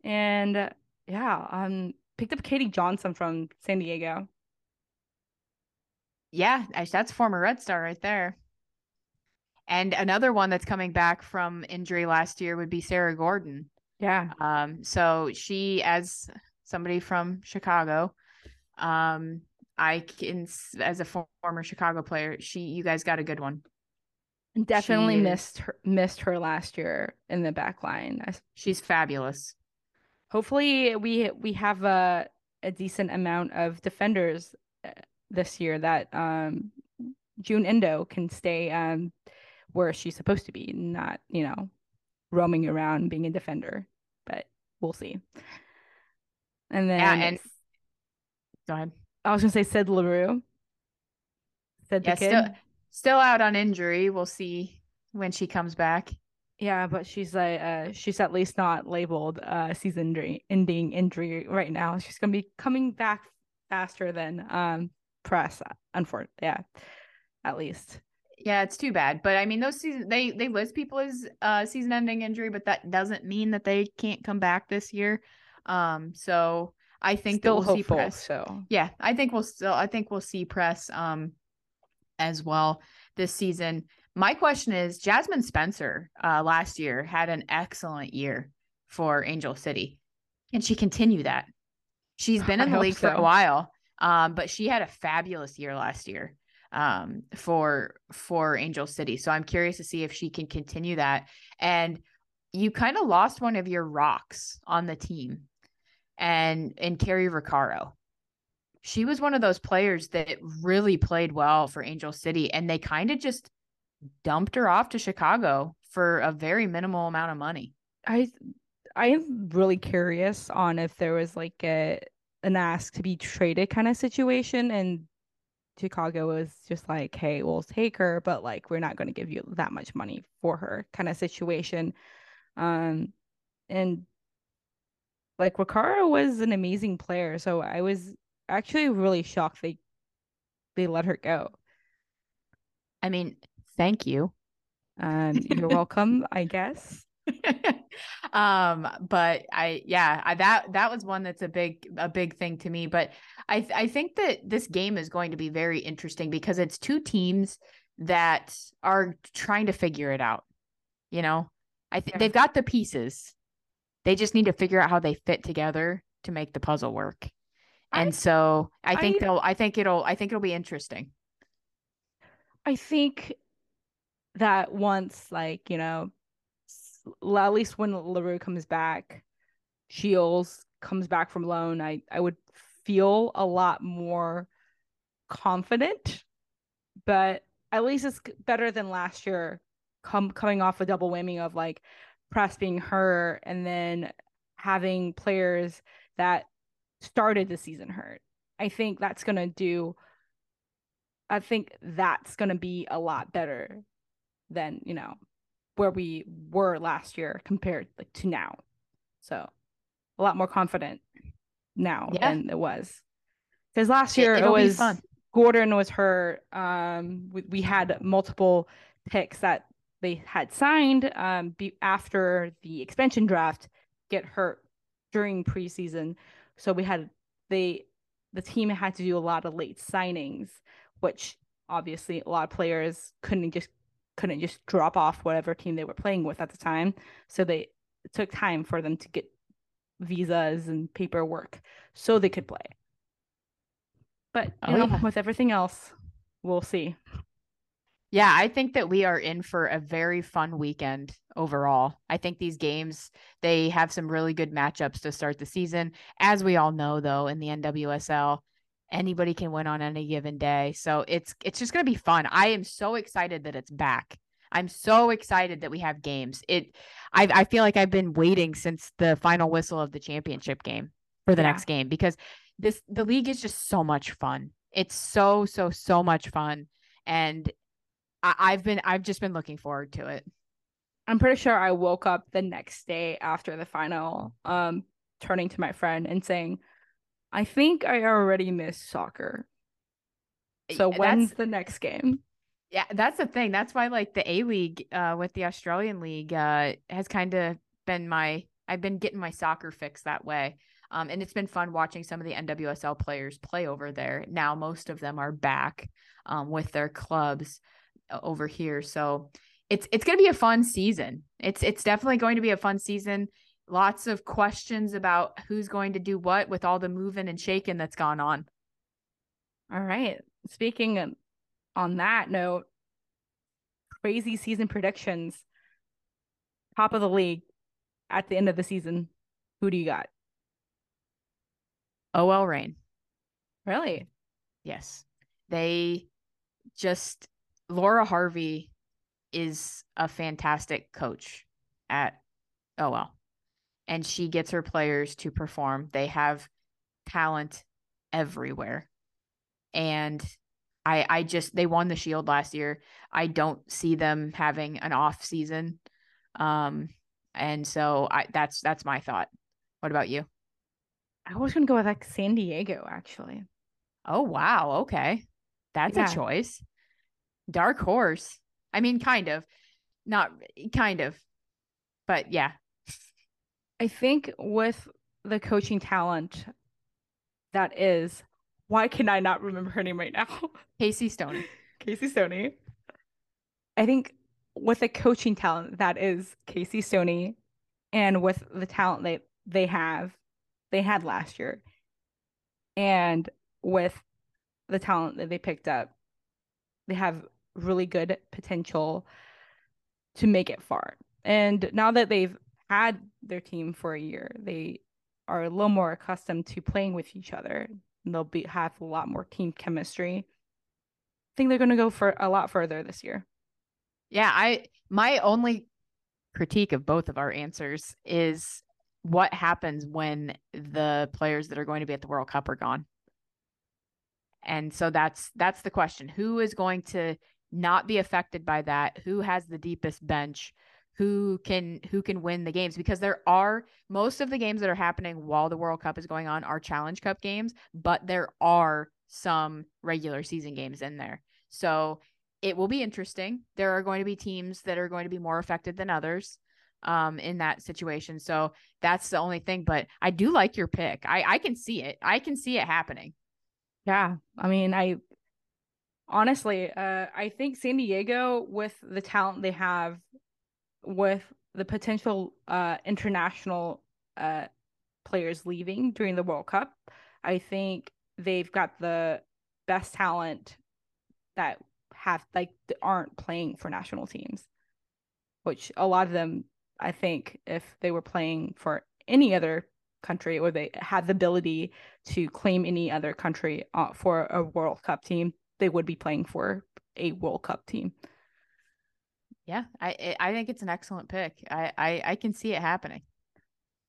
And yeah, um, picked up Katie Johnson from San Diego. Yeah, that's former Red Star right there. And another one that's coming back from injury last year would be Sarah Gordon. Yeah. Um, so she, as somebody from Chicago, um, I can, as a former Chicago player, she, you guys got a good one. Definitely she missed her, missed her last year in the back line. She's fabulous. Hopefully, we we have a a decent amount of defenders uh, this year that um Jun Endo can stay um where she's supposed to be, not, you know, roaming around being a defender. But we'll see. And then yeah, and go ahead. I was gonna say Syd Leroux. Syd yeah, still still out on injury. We'll see when she comes back. Yeah, but she's like uh she's at least not labeled uh season injury ending injury right now. She's gonna be coming back faster than um Press, unfortunately. Yeah, at least. Yeah, it's too bad. But I mean, those season they they list people as uh season-ending injury, but that doesn't mean that they can't come back this year. Um, so I think still we'll hopeful, see Press. So yeah, I think we'll still I think we'll see Press um as well this season. My question is Jasmyne Spencer uh last year had an excellent year for Angel City. Can she continue that? She's been *laughs* in the league so. for a while. Um, but she had a fabulous year last year um, for for Angel City. So I'm curious to see if she can continue that. And you kind of lost one of your rocks on the team, and and Cari Roccaro. She was one of those players that really played well for Angel City, and they kind of just dumped her off to Chicago for a very minimal amount of money. I I'm really curious on if there was like a an ask to be traded kind of situation and Chicago was just like, hey, we'll take her, but like we're not going to give you that much money for her kind of situation. Um, and like Roccaro was an amazing player, so I was actually really shocked they they let her go. I mean, thank you. Um, you're *laughs* welcome, I guess. *laughs* um but i yeah I, that that was one that's a big a big thing to me but i i think that this game is going to be very interesting because it's two teams that are trying to figure it out you know i think yeah. they've got the pieces they just need to figure out how they fit together to make the puzzle work and I, so i think I, they'll i think it'll i think it'll be interesting i think that once like you know at least when Leroux comes back, Shields comes back from loan, I I would feel a lot more confident. But at least it's better than last year. Come coming off a double whammy of like Press being hurt and then having players that started the season hurt. I think that's gonna do. I think that's gonna be a lot better than you know where we were last year compared like to now. So a lot more confident now yeah. than it was. Because last year it, it was. Gordon was hurt. Um, we, we had multiple picks that they had signed um be, after the expansion draft get hurt during preseason. So we had they the team had to do a lot of late signings, which obviously a lot of players couldn't just couldn't just drop off whatever team they were playing with at the time. So they it took time for them to get visas and paperwork so they could play. But you oh, know, yeah. with everything else, we'll see. Yeah, I think that we are in for a very fun weekend overall. I think these games, they have some really good matchups to start the season. As we all know though, in the NWSL, anybody can win on any given day. So it's it's just going to be fun. I am so excited that it's back. I'm so excited that we have games. It I I feel like I've been waiting since the final whistle of the championship game for the yeah. next game because this the league is just so much fun. It's so so so much fun and I, I've been I've just been looking forward to it. I'm pretty sure I woke up the next day after the final, um, turning to my friend and saying, I think I already missed soccer. So when's that's, the next game? Yeah, that's the thing. That's why like the A League uh with the Australian League uh has kind of been my I've been getting my soccer fix that way. Um, and it's been fun watching some of the NWSL players play over there. Now most of them are back um, with their clubs Uh, over here. So it's it's going to be a fun season. It's it's definitely going to be a fun season. Lots of questions about who's going to do what with all the moving and shaking that's gone on. All right. Speaking on that note, crazy season predictions. Top of the league at the end of the season. Who do you got? OL Reign. Really? Yes. They just Laura Harvey is a fantastic coach at OL and she gets her players to perform. They have talent everywhere. And I I just they won the shield last year. I don't see them having an off season. Um and so I that's that's my thought. What about you? I was gonna go with like San Diego actually. Oh wow, okay. That's yeah. a choice. Dark horse. I mean, kind of. Not kind of. But yeah. I think with the coaching talent that is, why can I not remember her name right now? *laughs* Casey Stoney. Casey Stoney. I think with the coaching talent that is Casey Stoney and with the talent that they have they had last year and with the talent that they picked up they have really good potential to make it far. And now that they've had their team for a year, they are a little more accustomed to playing with each other. They'll be have a lot more team chemistry. I think they're going to go for a lot further this year. Yeah, I my only critique of both of our answers is what happens when the players that are going to be at the World Cup are gone. And so that's that's the question. Who is going to not be affected by that? Who has the deepest bench? Who can who can win the games? Because there are most of the games that are happening while the World Cup is going on are Challenge Cup games, but there are some regular season games in there. So it will be interesting. There are going to be teams that are going to be more affected than others um in that situation. So that's the only thing. But I do like your pick. I I can see it. I can see it happening. Yeah. I mean, I honestly, uh, I think San Diego, with the talent they have, with the potential uh, international uh, players leaving during the World Cup, I think they've got the best talent that have like aren't playing for national teams, which a lot of them, I think, if they were playing for any other country or they had the ability to claim any other country uh, for a World Cup team, they would be playing for a World Cup team. Yeah, I I think it's an excellent pick. I I, I can see it happening.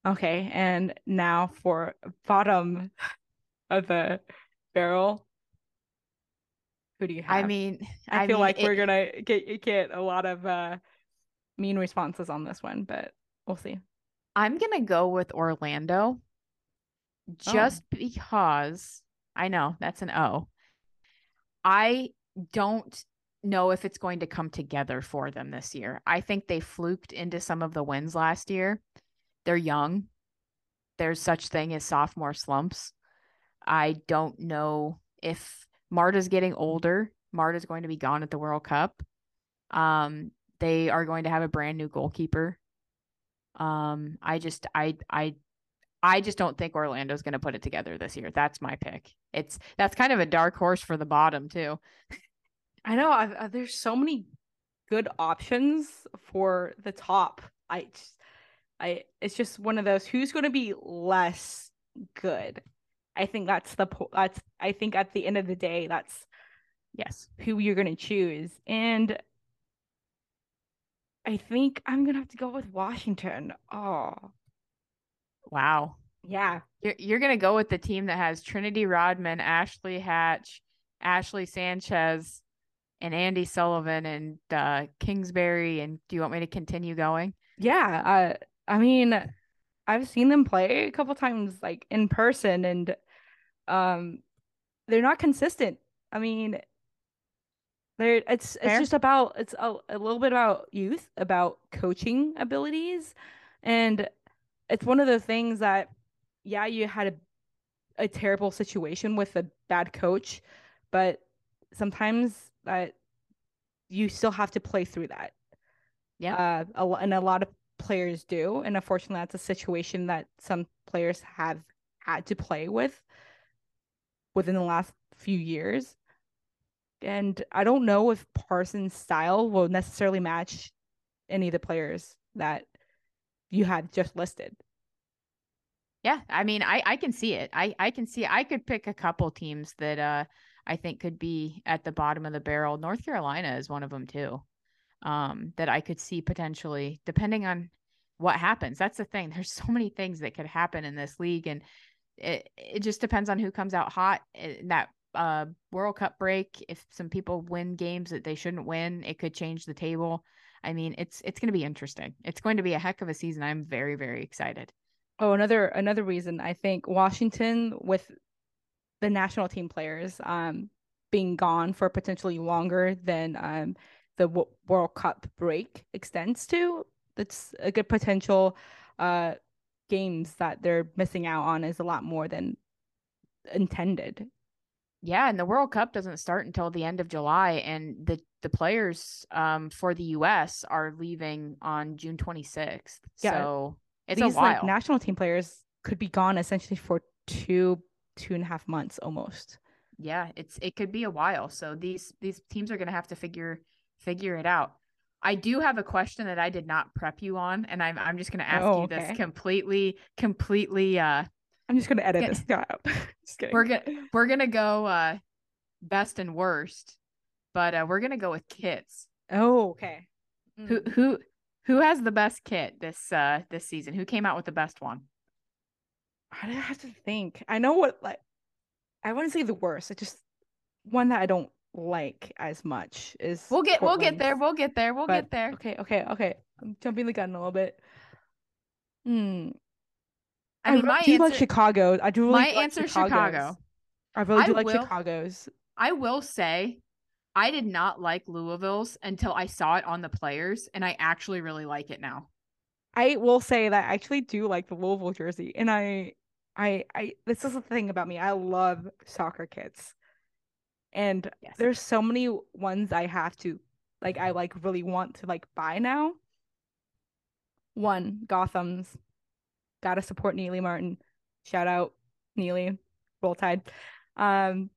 Okay, and now for bottom of the barrel. Who do you have? I mean, I, I feel mean, like we're gonna get get a lot of uh mean responses on this one, but we'll see. I'm gonna go with Orlando, just because I know that's an O. I don't know if it's going to come together for them this year. I think they fluked into some of the wins last year. They're young. There's such thing as sophomore slumps. I don't know if Marta's getting older. Marta's going to be gone at the World Cup. Um, they are going to have a brand new goalkeeper. Um, I just I I I just don't think Orlando's going to put it together this year. That's my pick. It's that's kind of a dark horse for the bottom too. I know I, I, there's so many good options for the top. I just, I it's just one of those who's going to be less good. I think that's the po- that's I think at the end of the day that's Yes. who you're going to choose. And I think I'm going to have to go with Washington. Oh, Wow. yeah. You're you're gonna go with the team that has Trinity Rodman, Ashley Hatch, Ashley Sanchez, and Andi Sullivan and uh, Kingsbury. And do you want me to continue going? Yeah, uh, I mean, I've seen them play a couple times like in person and um they're not consistent. I mean, they're it's it's just about it's a, a little bit about youth, about coaching abilities and it's one of the things that yeah, you had a a terrible situation with a bad coach, but sometimes that you still have to play through that. Yeah. Uh, a, and a lot of players do, and unfortunately, that's a situation that some players have had to play with within the last few years. And I don't know if Parsons' style will necessarily match any of the players that you had just listed. Yeah, I mean, I I can see it. I I can see. I could pick a couple teams that uh I think could be at the bottom of the barrel. North Carolina is one of them too. Um, that I could see potentially, depending on what happens. That's the thing. *laughs* There's so many things that could happen in this league, and it it just depends on who comes out hot And that uh World Cup break. If some people win games that they shouldn't win, it could change the table. I mean, it's it's going to be interesting. It's going to be a heck of a season. I'm very very excited. Oh, another another reason I think Washington with the national team players um being gone for potentially longer than um the w- World Cup break extends to. That's a good potential uh games that they're missing out on is a lot more than intended. Yeah, and the World Cup doesn't start until the end of July, and the the players um for the U.S. are leaving on June 26th. Yeah, So it's These a while. like national team players could be gone essentially for two two and a half months almost. yeah, it's it could be a while. So these these teams are going to have to figure figure it out. I do have a question that I did not prep you on, and I'm I'm just going to ask Oh, you okay. this completely completely. Uh, I'm just gonna edit Yeah. this *laughs* out. *laughs* just kidding. we're gonna we're gonna go uh best and worst, but uh, we're gonna go with kits. Oh, okay. Who Mm. who who has the best kit this uh this season? Who came out with the best one? I don't have to think. I know what like I wouldn't say the worst. It's just one that I don't like as much is We'll get we'll get there. We'll get there. We'll But- get there. Okay, okay, okay. I'm jumping the gun a little bit. Hmm. I mean, really my do like Chicago. I do really my like answer Chicago's. Chicago. I really I do like will- Chicago's. I will say I did not like Louisville's until I saw it on the players and I actually really like it now. I will say that I actually do like the Louisville jersey, and I, I, I. This is the thing about me. I love soccer kits, and Yes. there's so many ones I have to, like, I like really want to like buy now. One Gotham's, gotta support Nealy Martin. Shout out Nealy, Roll Tide. Um,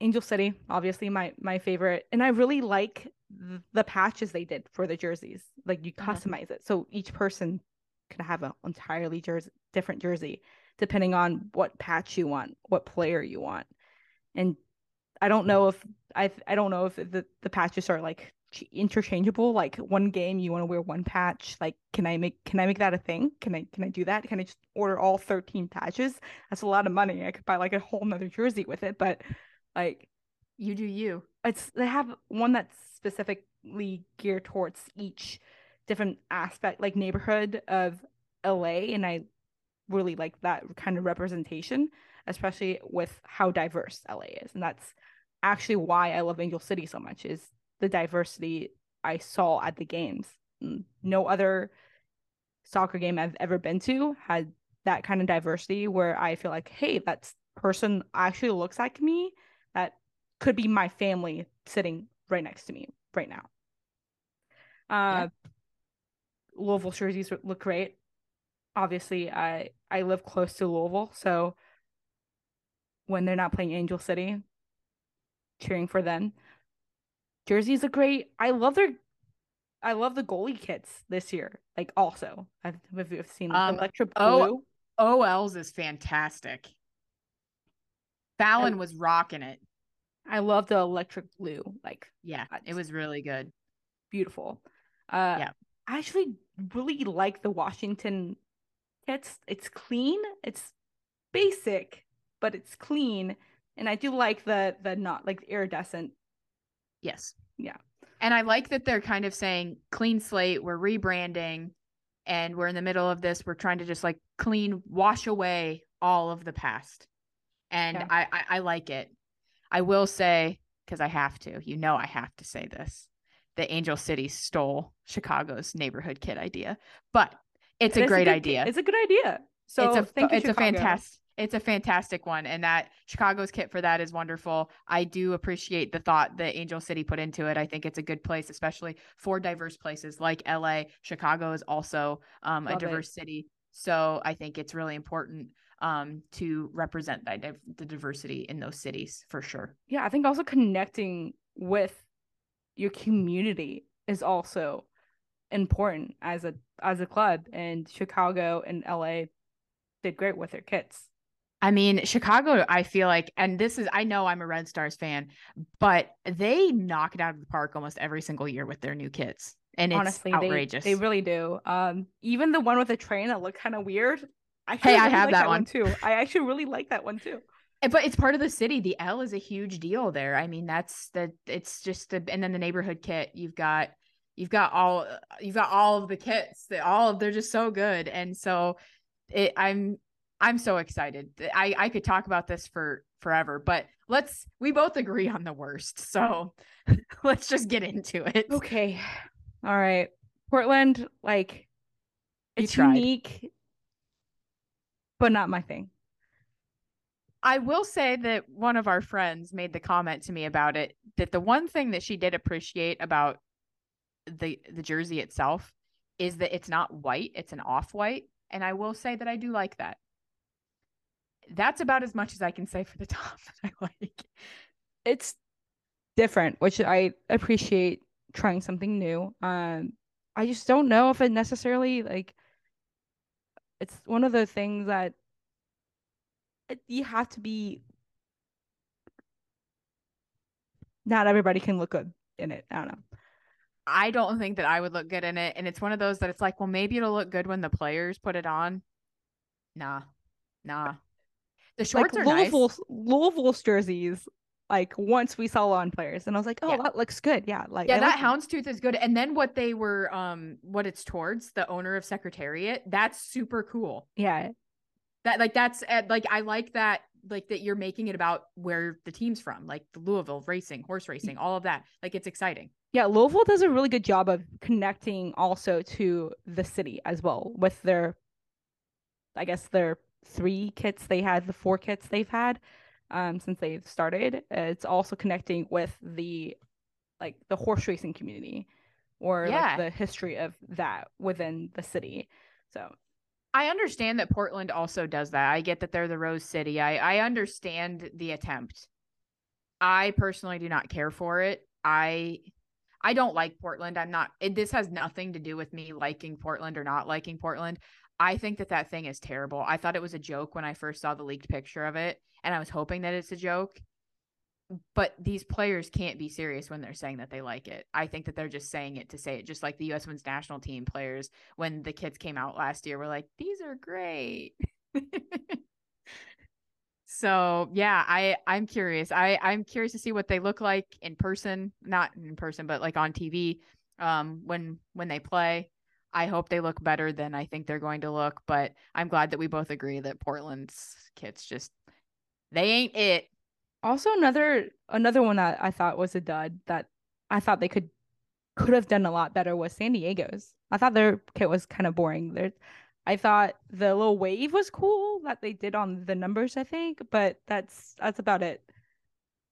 Angel City, obviously my my favorite, and I really like th- the patches they did for the jerseys. Like you Uh-huh. customize it, so each person could have an entirely jersey, different jersey depending on what patch you want, what player you want. And I don't know if I I don't know if the the patches are like interchangeable like one game you want to wear one patch like can i make can i make that a thing? Can i can i do that? Can i just order all 13 patches? That's a lot of money. I could buy like a whole nother jersey with it but like you do you. It's they have one that's specifically geared towards each different aspect like neighborhood of la and i really like that kind of representation especially with how diverse la is and that's actually why i love angel city so much is the diversity i saw at the games no other soccer game i've ever been to had that kind of diversity where i feel like hey that person actually looks like me that could be my family sitting right next to me right now. Uh, yeah. Louisville jerseys look great. Obviously, I I live close to Louisville, so when they're not playing Angel City, cheering for them. Jerseys are great. I love their I love the goalie kits this year. Like also, I've, I've seen um, Electric Blue. O- OL's is fantastic. Phallon I, was rocking it. I love the electric blue. Like, yeah, it was really good. Beautiful. Uh, yeah. I actually really like the Washington kits. It's clean. It's basic, but it's clean. And I do like the the not like iridescent. Yes. Yeah. And I like that they're kind of saying clean slate. We're rebranding, and we're in the middle of this. We're trying to just like clean, wash away all of the past. And yeah. I, I I like it. I will say, because I have to, you know, I have to say this that Angel City stole Chicago's neighborhood kid idea, but it's it a great a idea. It's a good idea. So it's a it's a fantastic it's a fantastic one and that chicago's kit for that is wonderful i do appreciate the thought that angel city put into it i think it's a good place especially for diverse places like la chicago is also um, a diverse it. city so i think it's really important um, to represent that the diversity in those cities for sure. Yeah, I think also connecting with your community is also important as a as a club and Chicago and LA did great with their kits. I mean, Chicago, I feel like, and this is, I know I'm a Red Stars fan, but they knock it out of the park almost every single year with their new kits. And it's Honestly, outrageous. They, they really do. Um, even the one with the train that looked kind of weird, I hey, I have like that, that one. one too. I actually really like that one too. But it's part of the city. The L is a huge deal there. I mean, that's the it's just the and then the neighborhood kit. You've got you've got all you've got all of the kits. That all of they're just so good. And so it, I'm I'm so excited. I I could talk about this for forever, but let's we both agree on the worst. So *laughs* let's just get into it. Okay. All right. Portland, like it's unique but not my thing. I will say that one of our friends made the comment to me about it that the one thing that she did appreciate about the the jersey itself is that it's not white, it's an off-white, and I will say that I do like that. That's about as much as I can say for the *laughs* top that I like. It's different, which I appreciate trying something new. Um I just don't know if it necessarily like it's one of the things that you have to be not everybody can look good in it. I don't know. I don't think that I would look good in it. And it's one of those that it's like, well, maybe it'll look good when the players put it on. Nah. Nah. The shorts like are Louisville, nice. Louisville's jerseys like once we saw on players and I was like, oh, yeah. that looks good. Yeah. Like Yeah, I that like houndstooth is good. And then what they were um what it's towards, the owner of Secretariat, that's super cool. Yeah. That like that's uh, like I like that like that you're making it about where the team's from, like the Louisville racing, horse racing, all of that. Like it's exciting. Yeah, Louisville does a really good job of connecting also to the city as well with their I guess their three kits they had, the four kits they've had um, since they've started. It's also connecting with the like the horse racing community or yeah. like the history of that within the city. So I understand that Portland also does that. I get that they're the Rose City. I I understand the attempt. I personally do not care for it. I I don't like Portland. I'm not, it, this has nothing to do with me liking Portland or not liking Portland. I think that that thing is terrible. I thought it was a joke when I first saw the leaked picture of it, and I was hoping that it's a joke. But these players can't be serious when they're saying that they like it. I think that they're just saying it to say it, just like the U.S. Women's National Team players when the kids came out last year were like, "These are great." *laughs* so yeah, I I'm curious. I I'm curious to see what they look like in person, not in person, but like on TV um when when they play. I hope they look better than I think they're going to look, but I'm glad that we both agree that Portland's kits just they ain't it. Also another another one that I thought was a dud that I thought they could could have done a lot better was San Diego's. I thought their kit was kind of boring. There I thought the little wave was cool that they did on the numbers, I think, but that's that's about it.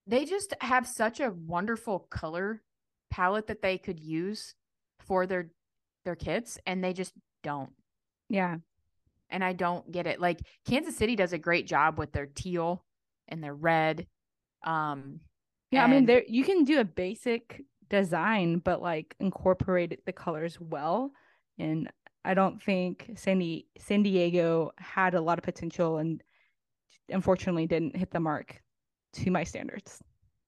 They just have such a wonderful color palette that they could use for their their kits and they just don't. Yeah. And I don't get it. Like Kansas City does a great job with their teal and their red. Um Yeah, I mean there you can do a basic design but like incorporate the colors well and I don't think San, Di- San Diego had a lot of potential and unfortunately didn't hit the mark to my standards.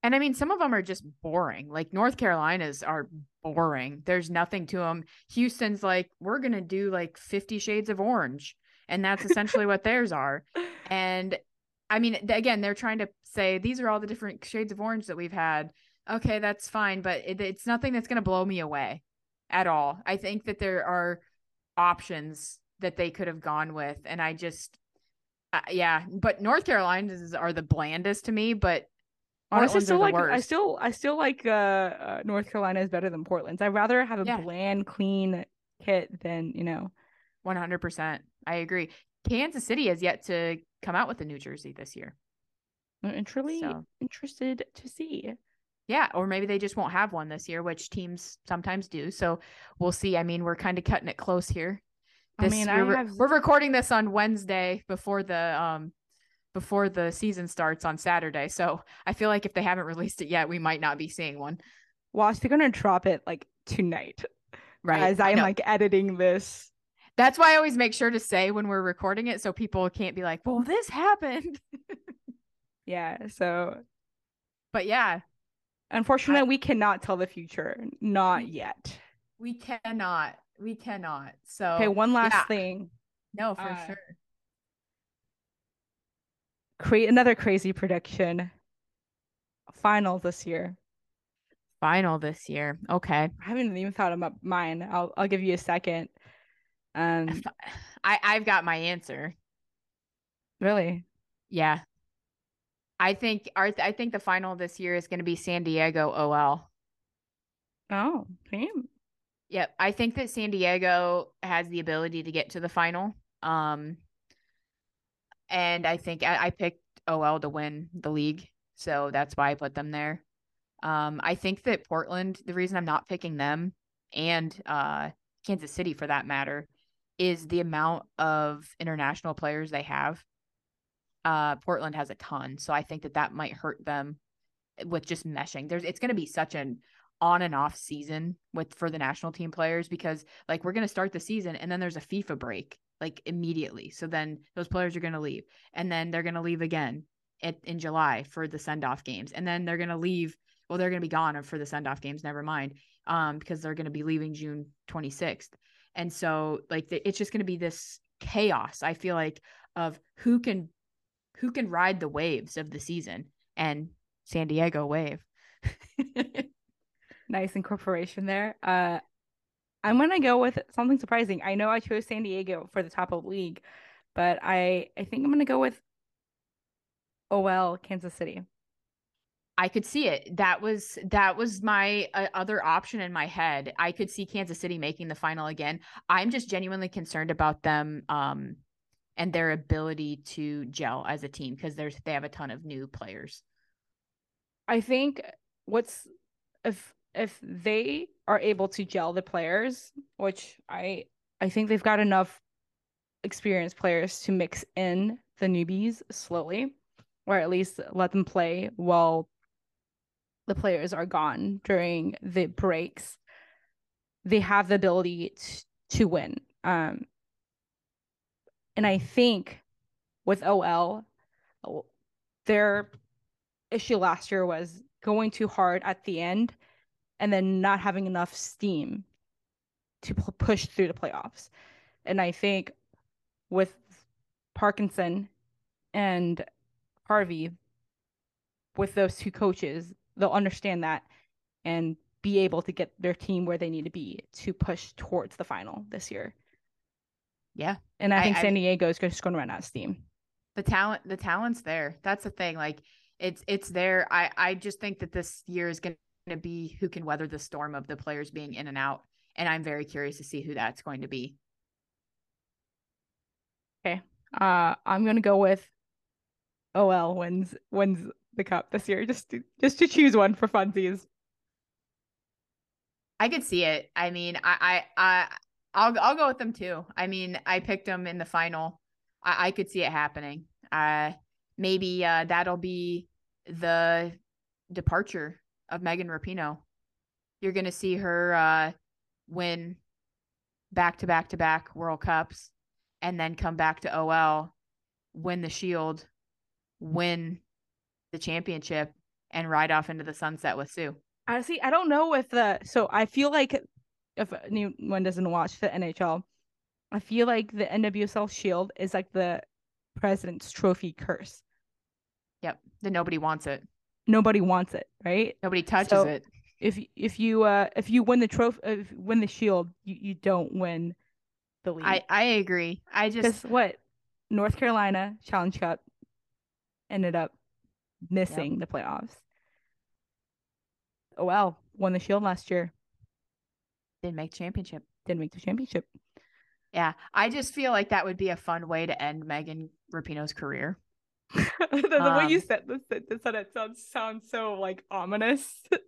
And I mean, some of them are just boring. Like North Carolina's are boring. There's nothing to them. Houston's like, we're going to do like 50 shades of orange. And that's essentially what theirs are. *laughs* And I mean, again, they're trying to say these are all the different shades of orange that we've had. Okay, that's fine. But it, it's nothing that's going to blow me away at all. I think that there are options that they could have gone with. And I just, uh, yeah, but North Carolina's are the blandest to me, but Honestly, still like I still I still like uh, uh, North Carolina is better than Portland's. I'd rather have a yeah. bland, clean kit than you know. One hundred percent, I agree. Kansas City has yet to come out with a New Jersey this year. I'm truly so. interested to see. Yeah, or maybe they just won't have one this year, which teams sometimes do. So we'll see. I mean, we're kind of cutting it close here. This, I mean, we're, I have... we're recording this on Wednesday before the um before the season starts on Saturday. So I feel like if they haven't released it yet, we might not be seeing one. Well, they're gonna drop it like tonight. Right. As I'm like editing this. That's why I always make sure to say when we're recording it so people can't be like, well, this happened. *laughs* yeah. So but yeah. Unfortunately, I... we cannot tell the future. Not yet. We cannot. We cannot. So okay, one last yeah. thing. No, for uh, sure create another crazy prediction. Final this year. Final this year. Okay. I haven't even thought about mine. I'll I'll give you a second. Um I I've got my answer. Really? Yeah. I think our I think the final this year is going to be San Diego OL. Oh, same. Yep, I think that San Diego has the ability to get to the final. Um and I think I, I picked OL to win the league, so that's why I put them there. Um, I think that Portland, the reason I'm not picking them and uh, Kansas City for that matter, is the amount of international players they have. Uh, Portland has a ton, so I think that that might hurt them with just meshing. There's it's going to be such an on and off season with for the national team players because like we're going to start the season and then there's a FIFA break like immediately. So then those players are going to leave and then they're going to leave again at, in July for the send off games. And then they're going to leave. Well, they're going to be gone for the send off games. Never mind. Um, because they're going to be leaving June 26th. And so like the, it's just going to be this chaos. I feel like of who can, who can ride the waves of the season and San Diego wave. *laughs* nice incorporation there. Uh, I'm gonna go with something surprising. I know I chose San Diego for the top of the league, but I I think I'm gonna go with OL Kansas City. I could see it. That was that was my uh, other option in my head. I could see Kansas City making the final again. I'm just genuinely concerned about them um and their ability to gel as a team because there's they have a ton of new players. I think what's if if they are able to gel the players, which I I think they've got enough experienced players to mix in the newbies slowly, or at least let them play while the players are gone during the breaks, they have the ability to, to win. Um, and I think with OL, their issue last year was going too hard at the end and then not having enough steam to push through the playoffs. And I think with Parkinson and Harvey, with those two coaches, they'll understand that and be able to get their team where they need to be to push towards the final this year. Yeah. And I, I think San Diego is just going to run out of steam. The talent, the talent's there. That's the thing. Like it's it's there. I I just think that this year is going to be who can weather the storm of the players being in and out, and I'm very curious to see who that's going to be. Okay, uh, I'm going to go with OL wins wins the cup this year. Just to, just to choose one for funsies. I could see it. I mean, I I I I'll I'll go with them too. I mean, I picked them in the final. I, I could see it happening. Uh maybe uh that'll be the departure of Megan Rapinoe. You're gonna see her uh win back to back to back World Cups and then come back to OL, win the shield, win the championship, and ride off into the sunset with Sue. Honestly, I don't know if the so I feel like if anyone doesn't watch the NHL, I feel like the NWSL Shield is like the President's Trophy curse. Yep, that nobody wants it. Nobody wants it, right? Nobody touches so it. If if you uh if you win the trophy, if you win the Shield, you, you don't win the league. I I agree. I just what North Carolina Challenge Cup ended up missing yep. the playoffs. Oh well, won the Shield last year. Didn't make championship. Didn't make the championship. Yeah, I just feel like that would be a fun way to end Megan Rapinoe's career. *laughs* the, um, way you um, said this sentence said it sounds sounds so like ominous. *laughs* but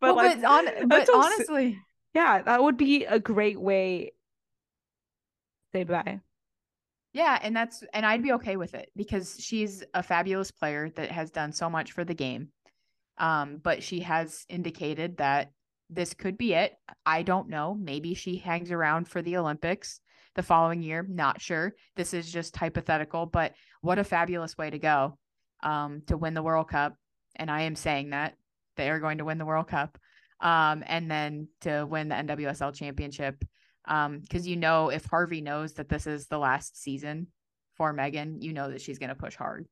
well, like, *laughs* but, on, but honestly, yeah, that would be a great way. Say bye. Yeah, and that's and I'd be okay with it because she's a fabulous player that has done so much for the game. Um, but she has indicated that this could be it. I don't know. Maybe she hangs around for the Olympics the following year. Not sure. This is just hypothetical, but what a fabulous way to go um, to win the World Cup. And I am saying that they are going to win the World Cup um, and then to win the NWSL championship. Because um, you know, if Harvey knows that this is the last season for Megan, you know that she's going to push hard.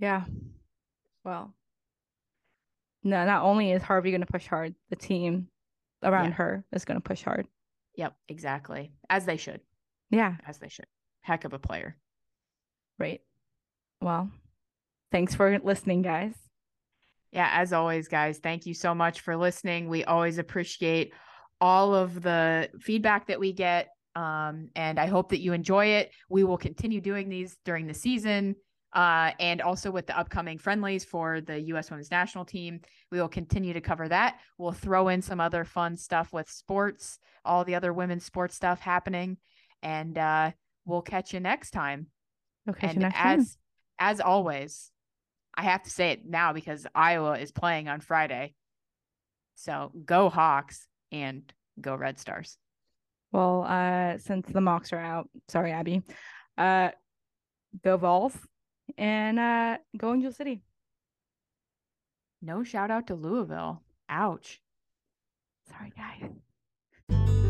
Yeah. Well, no, not only is Harvey going to push hard, the team around yeah. her is going to push hard. Yep, exactly. As they should. Yeah. As they should. Heck of a player. Right. Well, thanks for listening, guys. Yeah, as always, guys, thank you so much for listening. We always appreciate all of the feedback that we get. Um, and I hope that you enjoy it. We will continue doing these during the season. Uh, and also with the upcoming friendlies for the U.S. Women's National Team, we will continue to cover that. We'll throw in some other fun stuff with sports, all the other women's sports stuff happening, and uh, we'll catch you next time. Okay, and as time. as always, I have to say it now because Iowa is playing on Friday. So go Hawks and go Red Stars. Well, uh, since the mocks are out, sorry, Abby. Uh, go Vols and uh, go Angel City. No shout out to Louisville. Ouch. Sorry, guys.